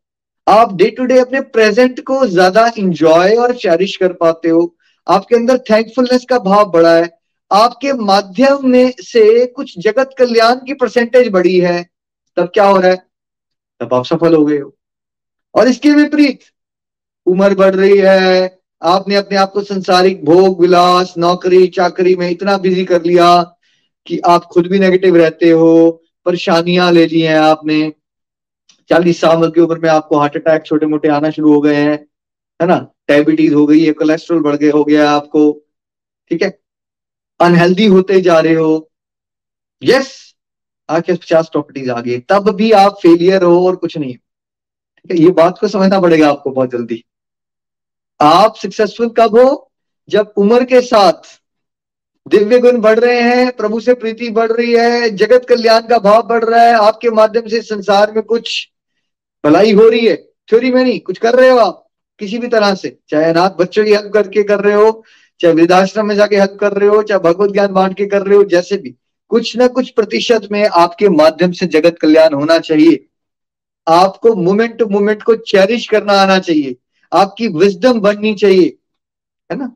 आप डे टू डे अपने प्रेजेंट को ज़्यादा इंजॉय और चेरिश कर पाते हो, आपके अंदर थैंकफुलनेस का भाव बढ़ा है, आपके माध्यम में से कुछ जगत कल्याण की परसेंटेज बढ़ी है, तब क्या हो रहा है? तब आप सफल हो गए हो। और इसके विपरीत, उम्र बढ़ रही है आपने अपने आप को संसारिक भोग, विलास, नौकरी, चाकरी में इतना बिज़ी कर लिया कि आप खुद भी नेगेटिव रहते हो, परेशानियाँ ले ली हैं आपने। चालीस साल की उम्र में आपको हार्ट अटैक छोटे मोटे आना शुरू हो गए हैं, है ना? डायबिटीज़ हो गई है कोलेस्ट्रॉल बढ़ गए, हो गया आपको, ठीक है? अनहेल्दी होते जा रहे हो। यस आपके पचास प्रॉपर्टीज़ आ गई तब भी आप फेलियर हो और कुछ नहीं ठीक है, ये बात को समझना पड़ेगा आपको बहुत जल्दी। आप सक्सेसफुल कब हो? जब उम्र के साथ दिव्य गुण बढ़ रहे हैं, प्रभु से प्रीति बढ़ रही है, जगत कल्याण का भाव बढ़ रहा है, आपके माध्यम से संसार में कुछ भलाई हो रही है। थ्योरी में नहीं, कुछ कर रहे हो आप, किसी भी तरह से। चाहे अनाथ बच्चों की हेल्प करके कर रहे हो, चाहे वृद्धाश्रम में जाके हेल्प कर रहे हो, चाहे भगवत ज्ञान बांट के कर रहे हो, जैसे भी। कुछ ना कुछ प्रतिशत में आपके माध्यम से जगत कल्याण होना चाहिए। आपको मोमेंट टू मोमेंट को चेरिश करना आना चाहिए। आपकी विजडम बननी चाहिए, है ना?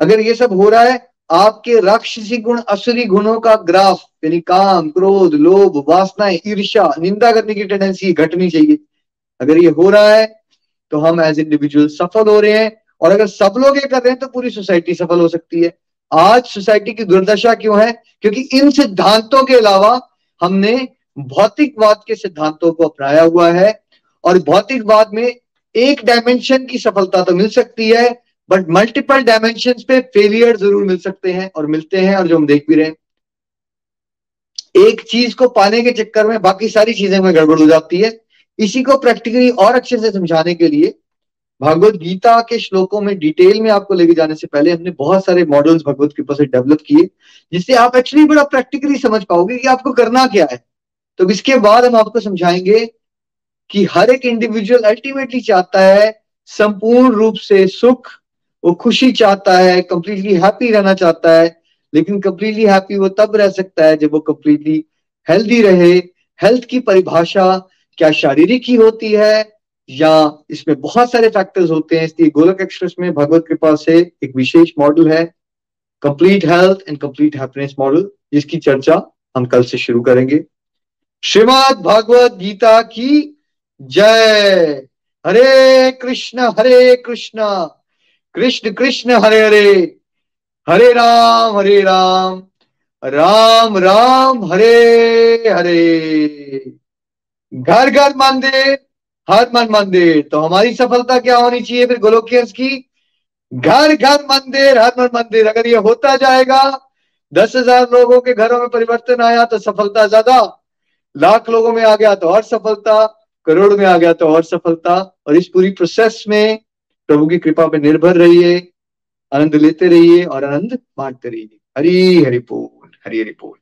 अगर ये सब हो रहा है, आपके राक्षसी गुण, असुरी गुणों का ग्राफ, यानी काम, क्रोध, लोभ, वासनाएँ ईर्षा निंदा करने की टेंडेंसी घटनी चाहिए। अगर ये हो रहा है तो हम एज इंडिविजुअल सफल हो रहे हैं, और अगर सब लोग ये कर रहे हैं तो पूरी सोसाइटी सफल हो सकती है। आज सोसाइटी की दुर्दशा क्यों है? क्योंकि इन सिद्धांतों के अलावा हमने भौतिकवाद के सिद्धांतों को अपनाया हुआ है, और भौतिकवाद में एक डायमेंशन की सफलता तो मिल सकती है बट मल्टीपल डायमेंशन पे फेलियर ज़रूर मिल सकते हैं और मिलते हैं और जो हम देख भी रहे हैं। एक चीज़ को पाने के चक्कर में बाकी सारी चीज़ें में गड़बड़ हो जाती है। इसी को प्रैक्टिकली और अच्छे से समझाने के लिए भगवत गीता के श्लोकों में डिटेल में आपको लेके जाने से पहले हमने बहुत सारे मॉडल्स भगवत कृपा से डेवलप किए, जिससे आप एक्चुअली बड़ा प्रैक्टिकली समझ पाओगे कि आपको करना क्या है। तो इसके बाद हम आपको समझाएँगे कि हर एक इंडिविजुअल अल्टीमेटली चाहता है संपूर्ण रूप से सुख, वो खुशी चाहता है कंप्लीटली हैप्पी रहना चाहता है, लेकिन कंप्लीटली हैप्पी वो तब रह सकता है जब वो कंप्लीटली हेल्दी रहे। हेल्थ की परिभाषा क्या शारीरिक ही होती है, या इसमें बहुत सारे फैक्टर्स होते हैं। इसलिए गोलक एक्सप्रेस में भगवत कृपा से एक विशेष मॉडल है complete health and complete happiness model जिसकी चर्चा हम कल से शुरू करेंगे। श्रीमद भागवत गीता की जय। हरे कृष्ण हरे कृष्ण। कृष्ण कृष्ण, हरे हरे। हरे राम हरे राम। राम राम, हरे हरे। घर घर मंदिर हर मन मंदिर तो हमारी सफलता क्या होनी चाहिए फिर गोलोकियंस की? घर घर मंदिर हर मन मंदिर अगर ये होता जाएगा, दस हज़ार लोगों के घरों में परिवर्तन आया तो सफलता ज़्यादा। लाख लोगों में आ गया तो और सफलता। करोड़ में आ गया तो और सफलता, और इस पूरी प्रोसेस में प्रभु की कृपा पे निर्भर रहिए, आनंद लेते रहिए और आनंद बांटते रहिए। हरी, हरि बोल, हरी, हरि बोल।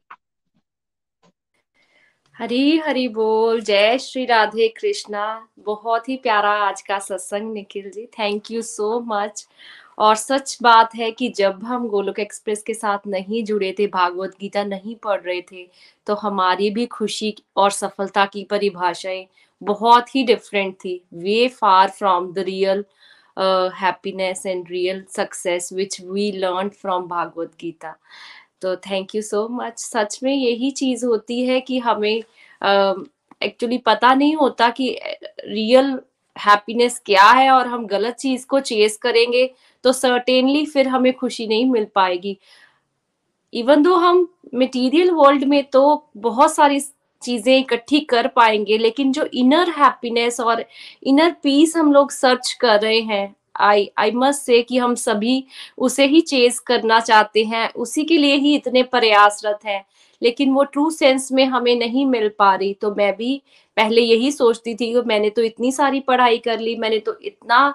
हरी हरी बोल। जय श्री राधे कृष्णा। बहुत ही प्यारा आज का सत्संग Nikhil ji. Thank you so much और सच बात है कि जब हम गोलोक एक्सप्रेस के साथ नहीं जुड़े थे भागवत गीता नहीं पढ़ रहे थे तो हमारी भी खुशी और सफलता की परिभाषाएँ बहुत ही डिफरेंट थी। Way far from the real happiness and real success which we learn from Bhagavad Gita. तो थैंक यू सो मच सच में यही चीज़ होती है कि हमें एक्चुअली uh, पता नहीं होता कि रियल हैप्पीनेस क्या है और हम गलत चीज़ को चेस करेंगे तो सर्टेनली फिर हमें खुशी नहीं मिल पाएगी। इवन दो हम मटेरियल वर्ल्ड में तो बहुत सारी चीज़ें इकट्ठी कर पाएँगे, लेकिन जो इनर हैप्पीनेस और इनर पीस हम लोग सर्च कर रहे हैं आई आई मस्ट से कि हम सभी उसे ही चेस करना चाहते हैं, उसी के लिए ही इतने प्रयासरत हैं। लेकिन वो ट्रू सेंस में हमें नहीं मिल पा रही। तो मैं भी पहले यही सोचती थी कि मैंने तो इतनी सारी पढ़ाई कर ली, मैंने तो इतना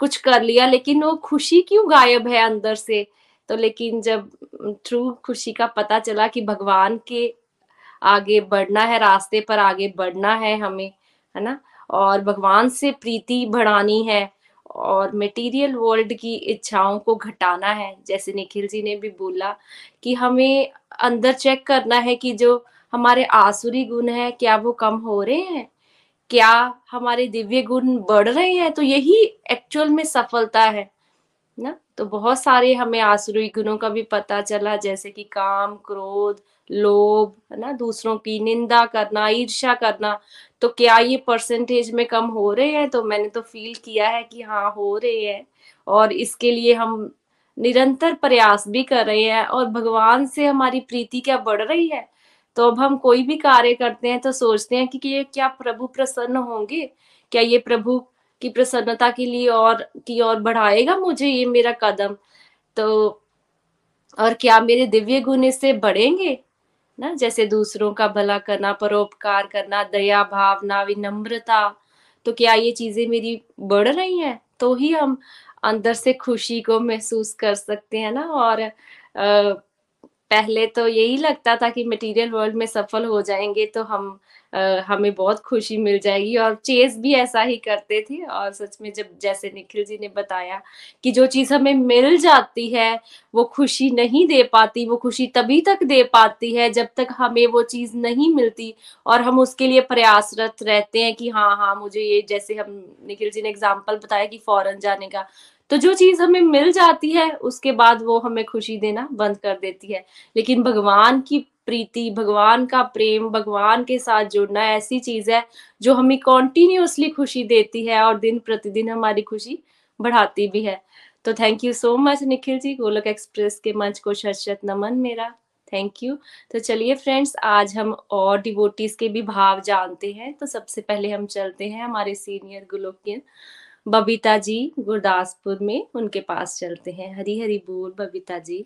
कुछ कर लिया, लेकिन वो खुशी क्यों गायब है अंदर से? तो लेकिन जब ट्रू खुशी का पता चला कि भगवान के आगे बढ़ना है, रास्ते पर आगे बढ़ना है हमें, है ना? और भगवान से प्रीति बढ़ानी है और मटेरियल वर्ल्ड की इच्छाओं को घटाना है, जैसे निखिल जी ने भी बोला कि हमें अंदर चेक करना है कि जो हमारे आसुरी गुण है, क्या वो कम हो रहे हैं? क्या हमारे दिव्य गुण बढ़ रहे हैं? तो यही एक्चुअल में सफलता है, ना? तो बहुत सारे हमें आसुरी गुणों का भी पता चला, जैसे कि काम, क्रोध, लोभ, है ना? दूसरों की निंदा करना, ईर्ष्या करना। तो क्या ये परसेंटेज में कम हो रहे हैं? तो मैंने तो फील किया है कि हाँ हो रहे हैं। और इसके लिए हम निरंतर प्रयास भी कर रहे हैं और भगवान से हमारी प्रीति क्या बढ़ रही है? तो अब हम कोई भी कार्य करते हैं तो सोचते हैं कि कि ये क्या प्रभु प्रसन्न होंगे? क्या ये प्रभु की प्रसन्नता के लिए और, की और बढ़ाएगा मुझे ये मेरा कदम? तो और क्या मेरे दिव्य गुण इससे बढ़ेंगे? ना, जैसे दूसरों का भला करना, परोपकार करना, दया, भावना, विनम्रता तो क्या ये चीज़ें मेरी बढ़ रही हैं? तो ही हम अंदर से खुशी को महसूस कर सकते हैं ना? और पहले तो यही लगता था कि मटेरियल वर्ल्ड में सफल हो जाएँगे तो हम हमें बहुत खुशी मिल जाएगी और चेस भी ऐसा ही करते थे और सच में जब जैसे निखिल जी ने बताया कि जो चीज़ हमें मिल जाती है, वो खुशी नहीं दे पाती, वो खुशी तभी तक दे पाती है जब तक हमें वो चीज़ नहीं मिलती और हम उसके लिए प्रयासरत रहते हैं कि हाँ हाँ मुझे ये जैसे हम, निखिल जी ने एग्ज़ाम्पल बताया कि फॉरन जाने का तो जो चीज़ हमें मिल जाती है, उसके बाद वो हमें खुशी देना बंद कर देती है। लेकिन भगवान की प्रीति, भगवान का प्रेम, भगवान के साथ जुड़ना ऐसी चीज़ है जो हमें कॉन्टिन्यूसली खुशी देती है और दिन प्रतिदिन हमारी खुशी बढ़ाती भी है। तो thank you so much Nikhil ji, Golok Express के मंच को शत नमन मेरा। थैंक यू तो चलिए फ्रेंड्स आज हम और डिवोटीज के भी भाव जानते हैं। तो सबसे पहले हम चलते हैं हमारे सीनियर गोलोकियन बबीता जी गुरदासपुर में, उनके पास चलते हैं। हरी हरी बोल बबीता जी।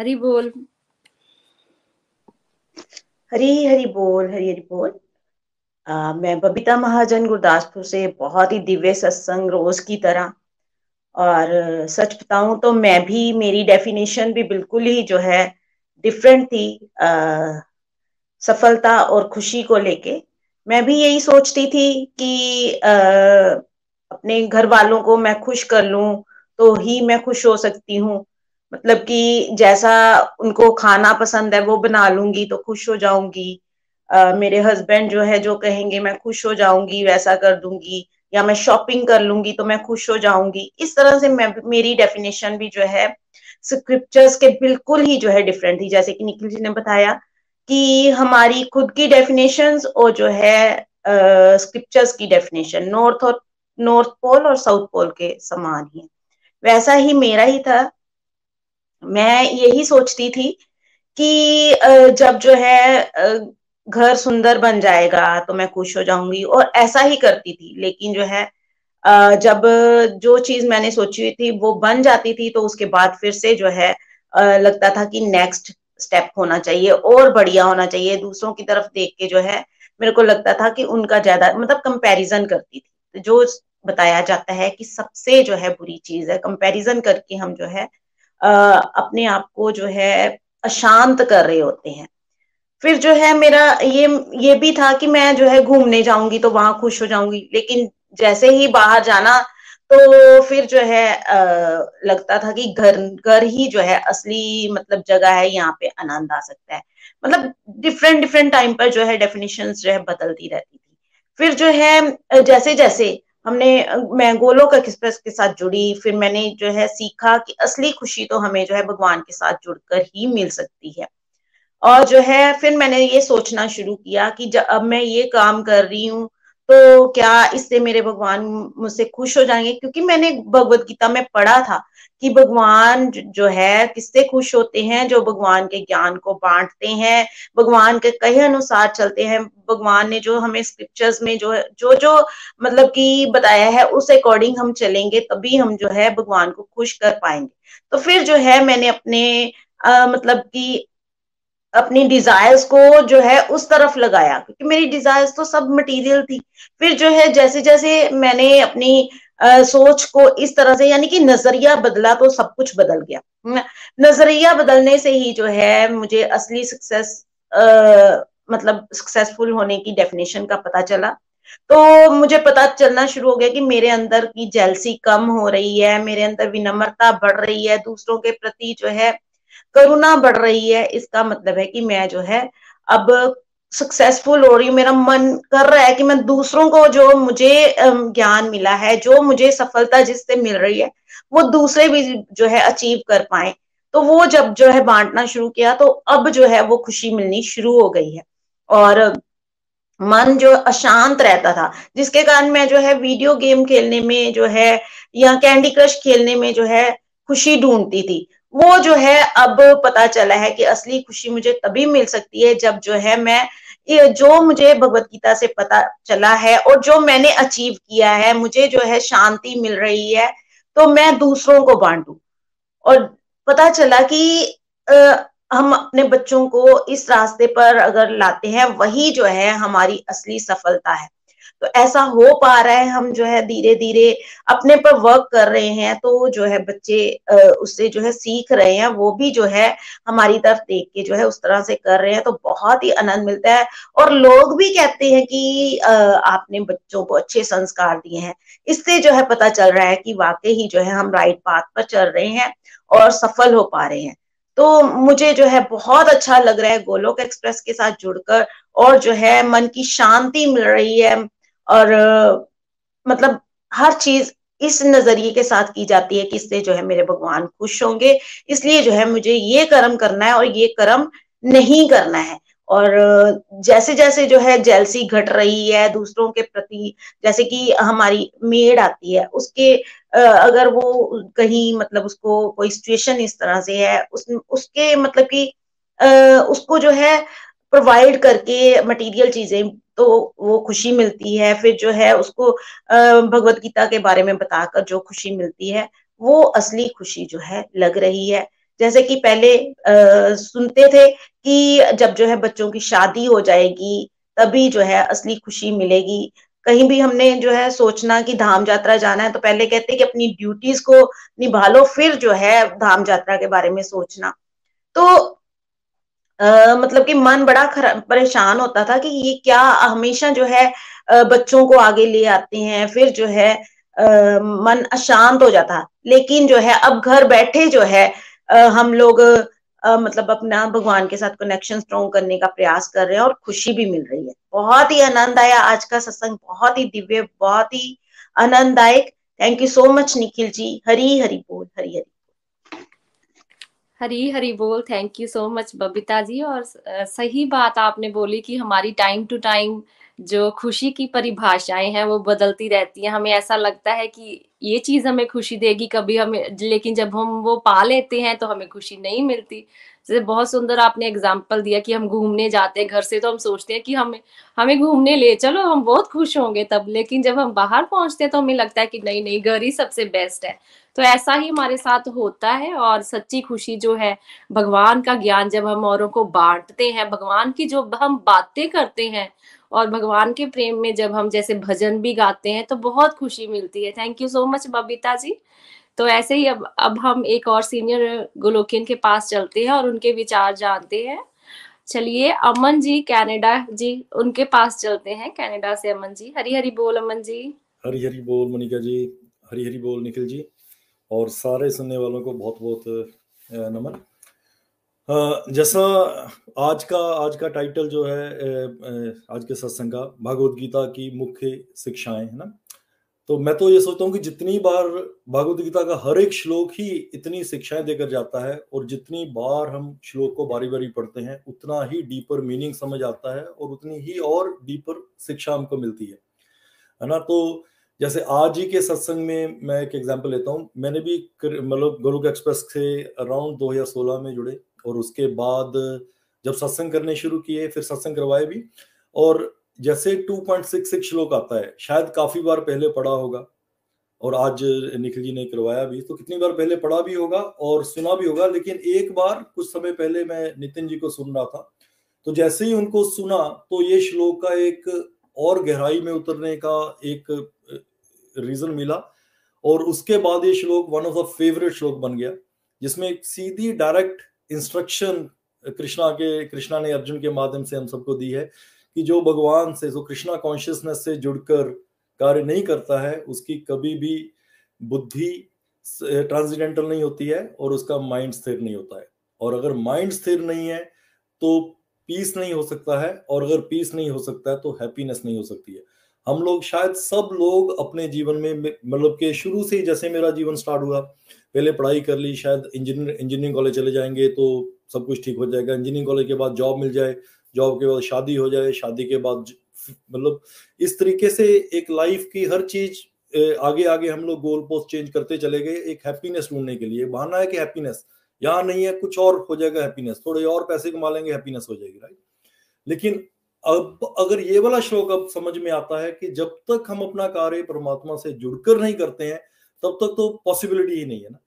हरी बोल। हरी हरी बोल हरी हरी बोल। आ, मैं बबीता महाजन गुरदासपुर से बहुत ही दिव्य सत्संग रोज की तरह। और सच बताऊँ तो मैं भी मेरी डेफिनेशन भी बिल्कुल ही जो है डिफरेंट थी आ, सफलता और खुशी को लेके। मैं भी यही सोचती थी कि आ, अपने घर वालों को मैं खुश कर लूँ तो ही मैं खुश हो सकती हूँ। मतलब कि जैसा उनको खाना पसंद है वो बना लूँगी तो खुश हो जाऊँगी। uh, मेरे हस्बैंड जो है जो कहेंगे मैं खुश हो जाऊँगी वैसा कर दूँगी या मैं शॉपिंग कर लूँगी तो मैं खुश हो जाऊँगी इस तरह से मैं मेरी डेफिनेशन भी जो है स्क्रिप्चर्स के बिल्कुल ही जो है डिफरेंट थी जैसे कि निखिल जी ने बताया कि हमारी खुद की डेफिनेशन और जो है स्क्रिप्चर्स uh, की डेफिनेशन नॉर्थ और नॉर्थ पोल और साउथ पोल के समान ही। वैसा ही मेरा ही था। मैं यही सोचती थी कि जब जो है घर सुंदर बन जाएगा तो मैं खुश हो जाऊँगी और ऐसा ही करती थी। लेकिन जो है जब जो चीज़ मैंने सोची हुई थी, वो बन जाती थी तो उसके बाद फिर से जो है लगता था कि नेक्स्ट स्टेप होना चाहिए, और बढ़िया होना चाहिए। दूसरों की तरफ़ देख के जो है, मेरे को लगता था कि उनका ज़्यादा मतलब कंपैरिजन करती थी। जो बताया जाता है कि सबसे जो है बुरी चीज़ है कंपैरिजन करके हम जो है अपने आप को जो है अशांत कर रहे होते हैं। फिर जो है मेरा ये ये भी था कि मैं जो है घूमने जाऊँगी तो वहाँ खुश हो जाऊँगी लेकिन जैसे ही बाहर जाना तो फिर जो है आ, लगता था कि घर घर ही जो है असली मतलब जगह है यहाँ पे आनंद आ सकता है। मतलब डिफरेंट डिफरेंट टाइम पर जो है डेफिनेशन जो है बदलती रहती थी। फिर जो है जैसे जैसे हमने मैं गोलोक एक्सप्रेस के साथ जुड़ी, फिर मैंने जो है सीखा कि असली खुशी तो हमें जो है भगवान के साथ जुड़कर ही मिल सकती है। और जो है, फिर मैंने ये सोचना शुरू किया कि जब, अब मैं ये काम कर रही हूँ तो क्या इससे मेरे भगवान मुझसे खुश हो जाएँगे? क्योंकि मैंने भगवत गीता में पढ़ा था कि भगवान जो है किससे खुश होते हैं? जो भगवान के ज्ञान को बांटते हैं भगवान के कहे अनुसार चलते हैं। भगवान ने जो हमें स्क्रिप्चर्स में जो जो जो मतलब कि बताया है उस अकॉर्डिंग हम चलेंगे तभी हम जो है भगवान को खुश कर पाएँगे। तो फिर जो है मैंने अपने आ, मतलब कि अपनी डिजायर्स को जो है उस तरफ़ लगाया। क्योंकि मेरी डिजायर्स तो सब मटेरियल थी। फिर जो है जैसे जैसे मैंने अपनी सोच को इस तरह से यानी कि नज़रिया बदला तो सब कुछ बदल गया। हम्म, नज़रिया बदलने से ही जो है मुझे असली सक्सेस मतलब सक्सेसफुल होने की डेफिनेशन का पता चला। तो मुझे पता चलना शुरू हो गया कि मेरे अंदर की जेलसी कम हो रही है मेरे अंदर विनम्रता बढ़ रही है दूसरों के प्रति जो है करुणा बढ़ रही है। इसका मतलब है कि मैं जो है अब सक्सेसफुल हो रही हूँ, मेरा मन कर रहा है कि मैं दूसरों को जो मुझे ज्ञान मिला है, जो मुझे सफलता जिससे मिल रही है, वो दूसरे भी जो है अचीव कर पाए। तो वो जब जो है बांटना शुरू किया तो अब जो है वो खुशी मिलनी शुरू हो गई है। और, मन जो अशांत रहता था, जिसके कारण मैं जो है वीडियो गेम खेलने में जो है या कैंडी क्रश खेलने में जो है खुशी ढूंढती थी। वो जो है अब पता चला है कि असली खुशी मुझे तभी मिल सकती है जब जो है मैं जो मुझे भगवत गीता से पता चला है और जो मैंने अचीव किया है मुझे जो है शांति मिल रही है तो मैं दूसरों को बांटू। और पता चला कि आ, हम अपने बच्चों को इस रास्ते पर अगर लाते हैं वही जो है हमारी असली सफलता है। तो ऐसा हो पा रहा है, हम जो है धीरे धीरे अपने पर वर्क कर रहे हैं तो जो है बच्चे उससे जो है सीख रहे हैं, वो भी जो है हमारी तरफ़ देख के जो है उस तरह से कर रहे हैं तो बहुत ही आनंद मिलता है। और लोग भी कहते हैं कि आपने बच्चों को अच्छे संस्कार दिए हैं। इससे जो है पता चल रहा है कि वाकई ही जो है हम राइट पाथ पर चल रहे हैं और सफल हो पा रहे हैं। तो मुझे जो है बहुत अच्छा लग रहा है गोलोक एक्सप्रेस के साथ जुड़कर और जो है मन की शांति मिल रही है। और मतलब हर चीज़ इस नज़रिए के साथ की जाती है कि इससे जो है मेरे भगवान खुश होंगे। इसलिए जो है मुझे ये कर्म करना है और ये कर्म नहीं करना है। और जैसे जैसे जो है जेलसी घट रही है दूसरों के प्रति, जैसे कि हमारी मेड आती है, उसके अगर वो कहीं मतलब उसको कोई सिचुएशन इस तरह से है, उस, उसके मतलब कि उसको जो है प्रोवाइड करके मटेरियल चीज़ें तो वो खुशी मिलती है। फिर जो है उसको भगवत गीता के बारे में बताकर जो खुशी मिलती है वो असली खुशी जो है लग रही है। जैसे कि पहले आ, सुनते थे कि जब जो है बच्चों की शादी हो जाएगी तभी जो है असली खुशी मिलेगी। कहीं भी हमने जो है सोचना कि धाम यात्रा जाना है तो पहले कहते कि अपनी ड्यूटीज़ को निभा लो फिर जो है धाम यात्रा के बारे में सोचना। तो मतलब कि मन बड़ा परेशान होता था कि ये क्या हमेशा जो है बच्चों को आगे ले आते हैं फिर जो है आ, मन अशांत हो जाता। लेकिन जो है अब घर बैठे जो है हम लोग मतलब अपना भगवान के साथ कनेक्शन स्ट्रॉन्ग करने का प्रयास कर रहे हैं और खुशी भी मिल रही है। बहुत ही आनंद आया आज का सत्संग बहुत ही दिव्य बहुत ही आनंददायक। Thank you so much Nikhil ji. Hari Hari बोल हरी हरी हरी हरी बोल। Thank you so much Babita ji. और सही बात आपने बोली कि हमारी टाइम टू टाइम जो खुशी की परिभाषाएँ हैं, वो बदलती रहती हैं। हमें ऐसा लगता है कि ये चीज़ हमें खुशी देगी कभी हमें, लेकिन जब हम वो पा लेते हैं तो हमें खुशी नहीं मिलती। जैसे बहुत सुंदर आपने एग्ज़ाम्पल दिया कि हम घूमने जाते हैं घर से तो हम सोचते हैं कि हमें हमें घूमने ले चलो, हम बहुत खुश होंगे तब। लेकिन जब हम बाहर पहुँचते हैं तो हमें लगता है कि नहीं नहीं, घर ही सबसे बेस्ट है। तो ऐसा ही हमारे साथ होता है और सच्ची खुशी जो है, भगवान का ज्ञान जब हम औरों को बांटते हैं, भगवान की जो हम बातें करते हैं और भगवान के प्रेम में जब हम जैसे भजन भी गाते हैं तो बहुत खुशी मिलती है। Thank you so much Babita ji. तो ऐसे ही अब अब हम एक और सीनियर गोलोकियन के पास चलते हैं और उनके विचार जानते हैं। चलिए, अमन जी कनाडा जी, उनके पास चलते हैं। कनाडा से अमन जी। हरी हरी बोल, अमन जी। हरी हरी बोल, मनिका जी। हरी हरी बोल, निखिल जी। और सारे सुनने वालों को बहुत बहुत नमन। जैसा आज का आज का टाइटल जो है आज के सत्संग का, भगवत गीता की मुख्य शिक्षाएँ, है ना? तो मैं तो ये सोचता हूँ कि जितनी बार भगवत गीता का हर एक श्लोक ही इतनी शिक्षाएँ देकर जाता है और जितनी बार हम श्लोक को बारी बारी पढ़ते हैं, उतना ही डीपर मीनिंग समझ आता है और उतनी ही और डीपर शिक्षा हमको मिलती है। है ना? तो जैसे आज ही के सत्संग में मैं एक एग्जांपल लेता हूँ। मैंने भी मतलब गोलुक एक्सप्रेस से अराउंड 2016 में जुड़े और उसके बाद जब सत्संग करने शुरू किए, फिर सत्संग करवाए भी। और जैसे 2.66 श्लोक आता है, शायद काफ़ी बार पहले पढ़ा होगा और आज निखिल जी ने करवाया भी तो कितनी बार पहले पढ़ा भी होगा और सुना भी होगा, लेकिन एक बार कुछ समय पहले मैं नितिन जी को सुन रहा था। तो जैसे ही उनको सुना तो ये श्लोक का एक और गहराई में उतरने का एक रीजन मिला। और उसके बाद ये श्लोक वन ऑफ़ द फेवरेट श्लोक बन गया, जिसमें सीधी डायरेक्ट इंस्ट्रक्शन कृष्णा के, कृष्णा ने अर्जुन के माध्यम से हम सबको दी है कि जो भगवान से, जो कृष्णा कॉन्शियसनेस से जुड़कर कार्य नहीं करता है, उसकी कभी भी बुद्धि ट्रांसजेंडल नहीं होती है और उसका माइंड स्थिर नहीं होता है। और अगर माइंड स्थिर नहीं है तो पीस नहीं हो सकता है और अगर पीस नहीं हो सकता है तो हैप्पीनेस नहीं हो सकती है। हम लोग शायद सब लोग अपने जीवन में मतलब के शुरू से ही जैसे मेरा जीवन स्टार्ट हुआ, पहले पढ़ाई कर ली, शायद इंजीनियर इंजीनियरिंग कॉलेज चले जाएँगे तो सब कुछ ठीक हो जाएगा। इंजीनियरिंग कॉलेज के बाद जॉब मिल जाए जॉब के बाद शादी हो जाए, शादी के बाद मतलब इस तरीके से एक लाइफ की हर चीज़ आगे आगे हम लोग गोल पोस्ट चेंज करते चले गए एक हैप्पीनेस ढूँढने के लिए। बहाना है कि हैप्पीनेस यहाँ नहीं है, कुछ और हो जाएगा हैप्पीनेस थोड़े और पैसे कमा लेंगे हैप्पीनेस हो जाएगी राइट लेकिन अब अगर ये वाला श्लोक अब समझ में आता है कि जब तक हम अपना कार्य परमात्मा से जुड़कर नहीं करते हैं, तब तक तो पॉसिबिलिटी ही नहीं है ना।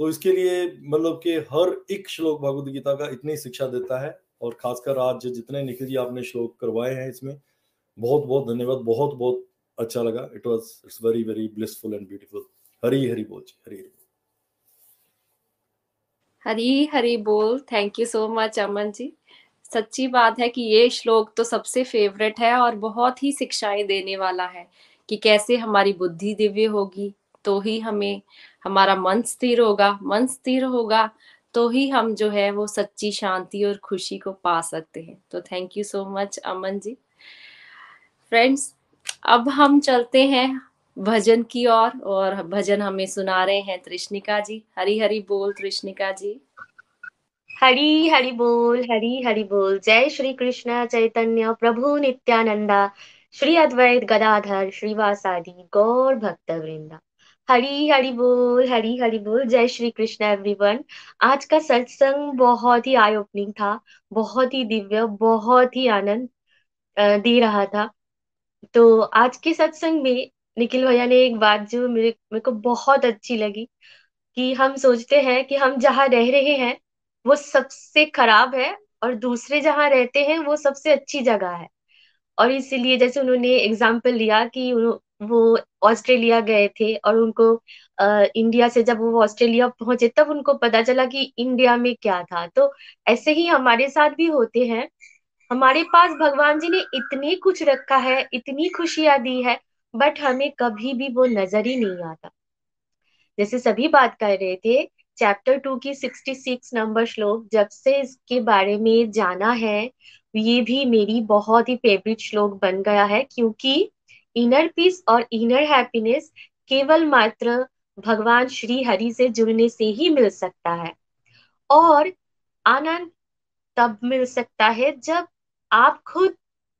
तो इसके लिए मतलब कि हर एक श्लोक भगवत गीता का इतनी शिक्षा देता है और खासकर आज जितने निखिल जी आपने श्लोक करवाए हैं इसमें बहुत बहुत धन्यवाद बहुत बहुत अच्छा लगा। It was it's very very blissful and beautiful Hari Hari बोल, हरी हरी हरी हरी बोल। Thank you so much Aman ji. सच्ची बात है कि ये श्लोक तो सबसे फेवरेट है और बहुत ही शिक्षाएँ देने वाला है कि कैसे हमारी बुद्धि दिव्य होगी तो ही हमें हमारा मन स्थिर होगा। मन स्थिर होगा तो ही हम जो है वो सच्ची शांति और खुशी को पा सकते हैं। तो thank you so much Aman ji. Friends अब हम चलते हैं भजन की ओर और, और भजन हमें सुना रहे हैं तृष्णिका जी। हरी हरी बोल तृष्णिका जी। हरी हरि बोल, हरी हरि बोल। जय श्री कृष्ण, चैतन्य, प्रभु नित्यानंदा श्री अद्वैत गदाधर, श्रीवासादि, गौर भक्त वृंदा हरी हरि बोल, हरी हरि बोल। जय श्री कृष्ण एवरीवन आज का सत्संग बहुत ही आई ओपनिंग था, बहुत ही दिव्य, बहुत ही आनंद दे रहा था। तो आज के सत्संग में निखिल भैया ने एक बात जो मेरे मेरे को बहुत अच्छी लगी कि हम सोचते हैं कि हम जहाँ रह रहे हैं वो सबसे खराब है और दूसरे जहाँ रहते हैं वो सबसे अच्छी जगह है। और इसीलिए जैसे उन्होंने एग्ज़ाम्पल लिया कि वो ऑस्ट्रेलिया गए थे और उनको आ, इंडिया से जब वो ऑस्ट्रेलिया पहुँचे तब उनको पता चला कि इंडिया में क्या था। तो ऐसे ही हमारे साथ भी होते हैं। हमारे पास भगवान जी ने इतनी कुछ रखा है इतनी खुशियाँ दी है बट हमें कभी भी वो नज़र ही नहीं आता। जैसे सभी बात कर रहे थे चैप्टर टू की सिक्सटी सिक्स नंबर श्लोक, जब से इसके बारे में जाना है, ये भी मेरी बहुत ही फेवरेट श्लोक बन गया है, क्योंकि इनर पीस और इनर हैप्पीनेस केवल मात्र भगवान श्री हरि से जुड़ने से ही मिल सकता है। और आनंद तब मिल सकता है जब आप खुद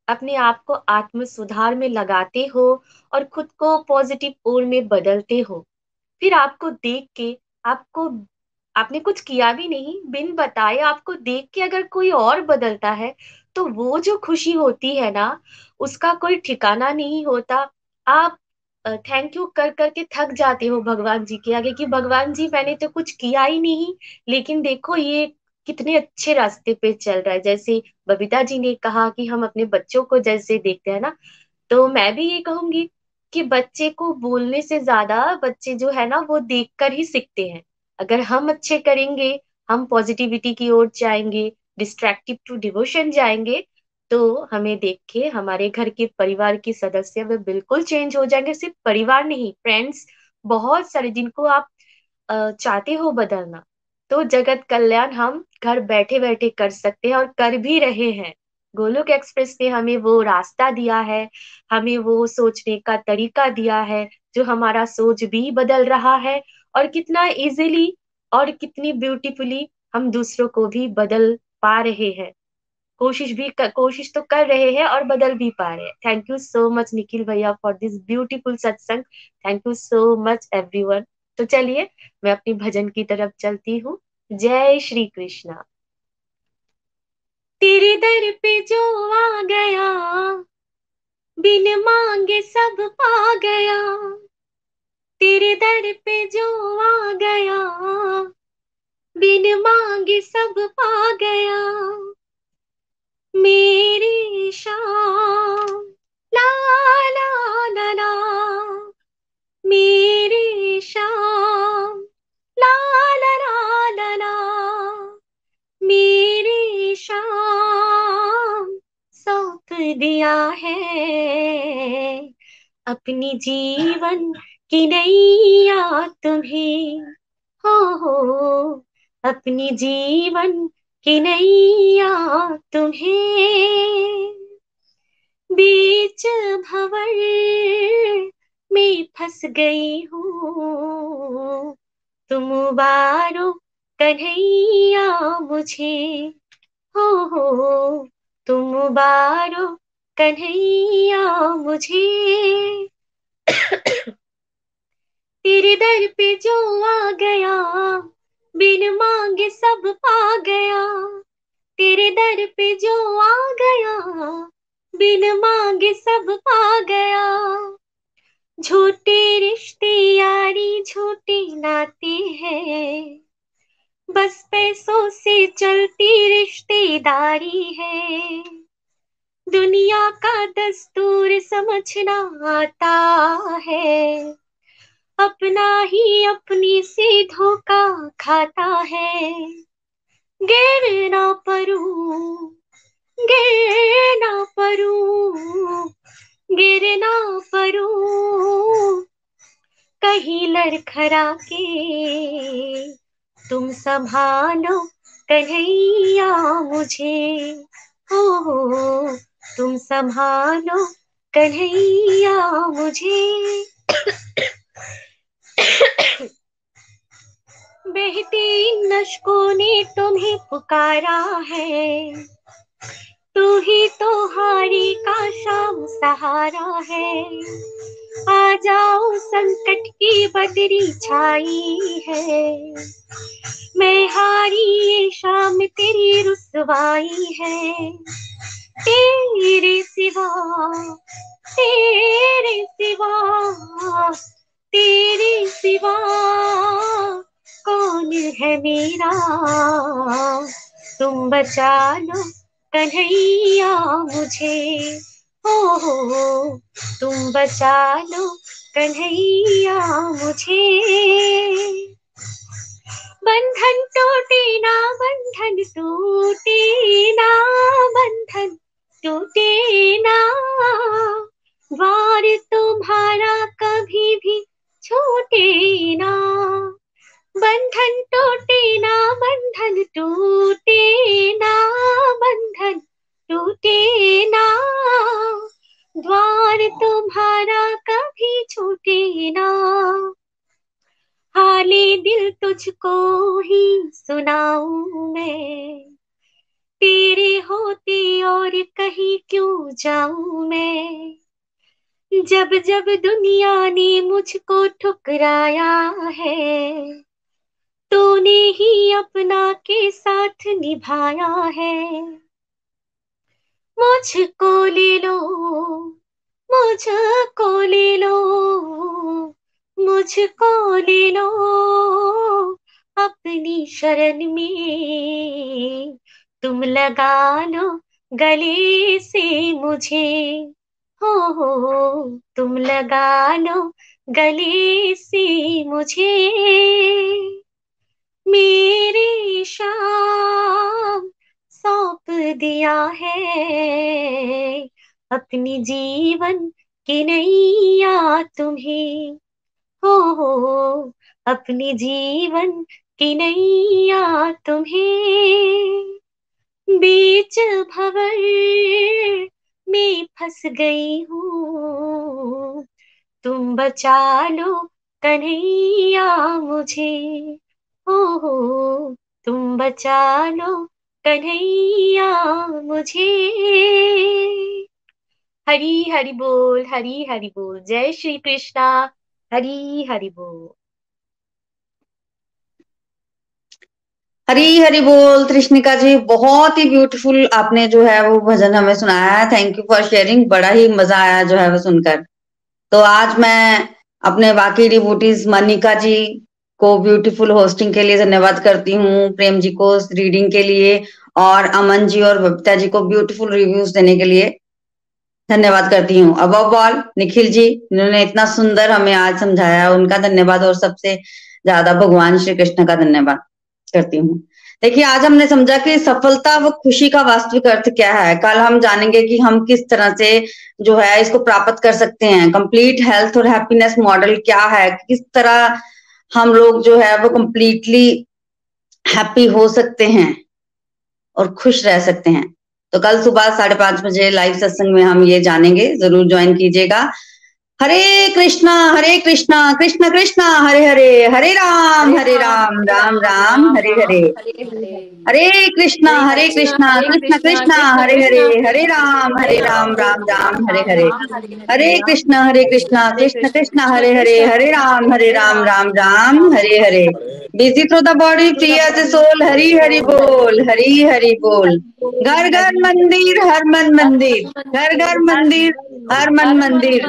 अपने आप को आत्म सुधार में लगाते हो और खुद को पॉजिटिव ओर में बदलते हो। फिर आपको देख के आपको आपने कुछ किया भी नहीं, बिन बताए आपको देख के अगर कोई और बदलता है तो वो जो खुशी होती है ना, उसका कोई ठिकाना नहीं होता। आप थैंक यू कर, करके थक जाते हो भगवान जी के आगे कि भगवान जी मैंने तो कुछ किया ही नहीं, लेकिन देखो ये कितने अच्छे रास्ते पे चल रहा है। जैसे बबीता जी ने कहा कि हम अपने बच्चों को जैसे देखते हैं ना तो मैं भी ये कहूँगी कि बच्चे को बोलने से ज़्यादा बच्चे जो है ना, वो देखकर ही सीखते हैं। अगर हम अच्छे करेंगे, हम पॉजिटिविटी की ओर जाएँगे डिस्ट्रैक्टिव टू डिवोशन जाएँगे तो हमें देख के हमारे घर के परिवार के सदस्य वे बिल्कुल चेंज हो जाएँगे। सिर्फ़ परिवार नहीं फ्रेंड्स बहुत सारे जिनको आप चाहते हो बदलना। तो जगत कल्याण हम घर बैठे बैठे कर सकते हैं और कर भी रहे हैं। गोलोक एक्सप्रेस ने हमें वो रास्ता दिया है, हमें वो सोचने का तरीका दिया है, जो हमारा सोच भी बदल रहा है। और कितना इजीली और कितनी ब्यूटीफुली हम दूसरों को भी बदल पा रहे हैं। कोशिश भी कर, कोशिश तो कर रहे हैं और बदल भी पा रहे हैं। Thank you so much Nikhil भैया फॉर दिस ब्यूटीफुल सत्संग thank you so much everyone तो चलिए मैं अपनी भजन की तरफ़ चलती हूँ। जय श्री कृष्णा। तेरे दर पे जो आ गया बिन मांगे सब पा गया। तेरे दर पे जो आ गया, बिन मांगे सब पा गया। मेरी शाम ला ला ला ला। मेरी शाम ला ला ला ला ला। मेरी शाम सौंप दिया है अपनी जीवन की नैया तुम्हें। हो हो, अपनी जीवन की नैया तुम्हें। बीच भवर में फंस गई हूँ। तुम बारो कन्हैया मुझे। हो हो, तुम बारो कन्हैया मुझे। तेरे दर पे जो आ गया, बिन मांगे सब पा गया। तेरे दर पे जो आ गया, बिन मांगे सब पा गया। झूठे रिश्ते यारी, झूठे नाते हैं। बस पैसों से चलती रिश्तेदारी है। दुनिया का दस्तूर समझना आता है। अपना ही अपनी से धोखा खाता है। गिर ना परू गिर ना परू गिर ना परू कहीं लड़खड़ा के तुम संभालो कन्हैया मुझे। हो तुम संभालो कन्हैया मुझे। बहती नशकों ने तुम्हें पुकारा है। तू ही तो हारी का शाम सहारा है। आ जाओ, संकट की बदरी छाई है। मैं हारी ये शाम तेरी रुसवाई है। तेरे सिवा तेरे सिवा तेरे सिवा कौन है मेरा? तुम बचा लो कन्हैया मुझे। हो हो तुम बचा लो कन्हैया मुझे। बंधन टूटे ना, बंधन टूटे ना, बंधन टूटे ना। द्वार तुम्हारा कभी भी छूटे ना बंधन टूटे ना बंधन टूटे ना बंधन टूटे ना द्वार तुम्हारा कभी छूटे ना हाले दिल तुझको ही सुनाऊ मैं। तेरे होते और कहीं क्यों जाऊँ मैं? जब जब दुनिया ने मुझको ठुकराया है, तूने ही अपना के साथ निभाया है। मुझको ले लो, मुझको ले लो, मुझको ले लो, अपनी शरण में तुम लगा लो गले से मुझे। हो तुम लगा लो गले से मुझे। मेरे शाम सौंप दिया है। अपनी जीवन की नैया तुम्हें। हो हो। अपनी जीवन की नैया तुम्हें। बीच भवर में फंस गई हूँ। तुम बचा लो कन्हैया मुझे। हो हो तुम बचा लो कन्हैया मुझे। हरी हरि बोल, हरी हरि बोल। जय श्री कृष्णा। हरी हरि बोल। हरी हरी बोल कृष्णिका जी, बहुत ही ब्यूटीफुल आपने जो है वो भजन हमें सुनाया है। थैंक यू फॉर शेयरिंग बड़ा ही मज़ा आया जो है वो सुनकर। तो आज मैं अपने बाकी डिबूटीज मनिका जी को ब्यूटीफुल होस्टिंग के लिए धन्यवाद करती हूँ, प्रेम जी को रीडिंग के लिए और अमन जी और बबीता जी को ब्यूटीफुल रिव्यूज़ देने के लिए धन्यवाद करती हूँ। अब ऑल निखिल जी, इन्होंने इतना सुंदर हमें आज समझाया, उनका धन्यवाद और सबसे ज़्यादा भगवान श्री कृष्ण का धन्यवाद। करती हूँ। देखिए, आज हमने समझा कि सफलता व खुशी का वास्तविक अर्थ क्या है। कल हम जानेंगे कि हम किस तरह से जो है इसको प्राप्त कर सकते हैं। कंप्लीट हेल्थ और हैप्पीनेस मॉडल क्या है? किस तरह हम लोग जो है वो कंप्लीटली हैप्पी हो सकते हैं और खुश रह सकते हैं। तो कल सुबह साढ़े पाँच बजे लाइव सत्संग में हम ये जानेंगे। ज़रूर ज्वाइन कीजिएगा। Hare Krishna Hare Krishna, Krishna Krishna, Hare Hare Hare Ram Hare Ram Ram Ram, Hare Hare. Hare Krishna Hare Krishna, Krishna Krishna, Hare Hare Hare Ram Hare Ram Ram Ram, Hare Hare. Hare Krishna Hare Krishna, Krishna Krishna, Hare Hare Hare Ram Hare Ram Ram Ram, Hare Hare. Busy through the body free as soul Hari Hari बोल, हरि हरि बोल। घर घर, मंदिर, हर मन मंदिर, घर घर, मंदिर, हर मन मंदिर।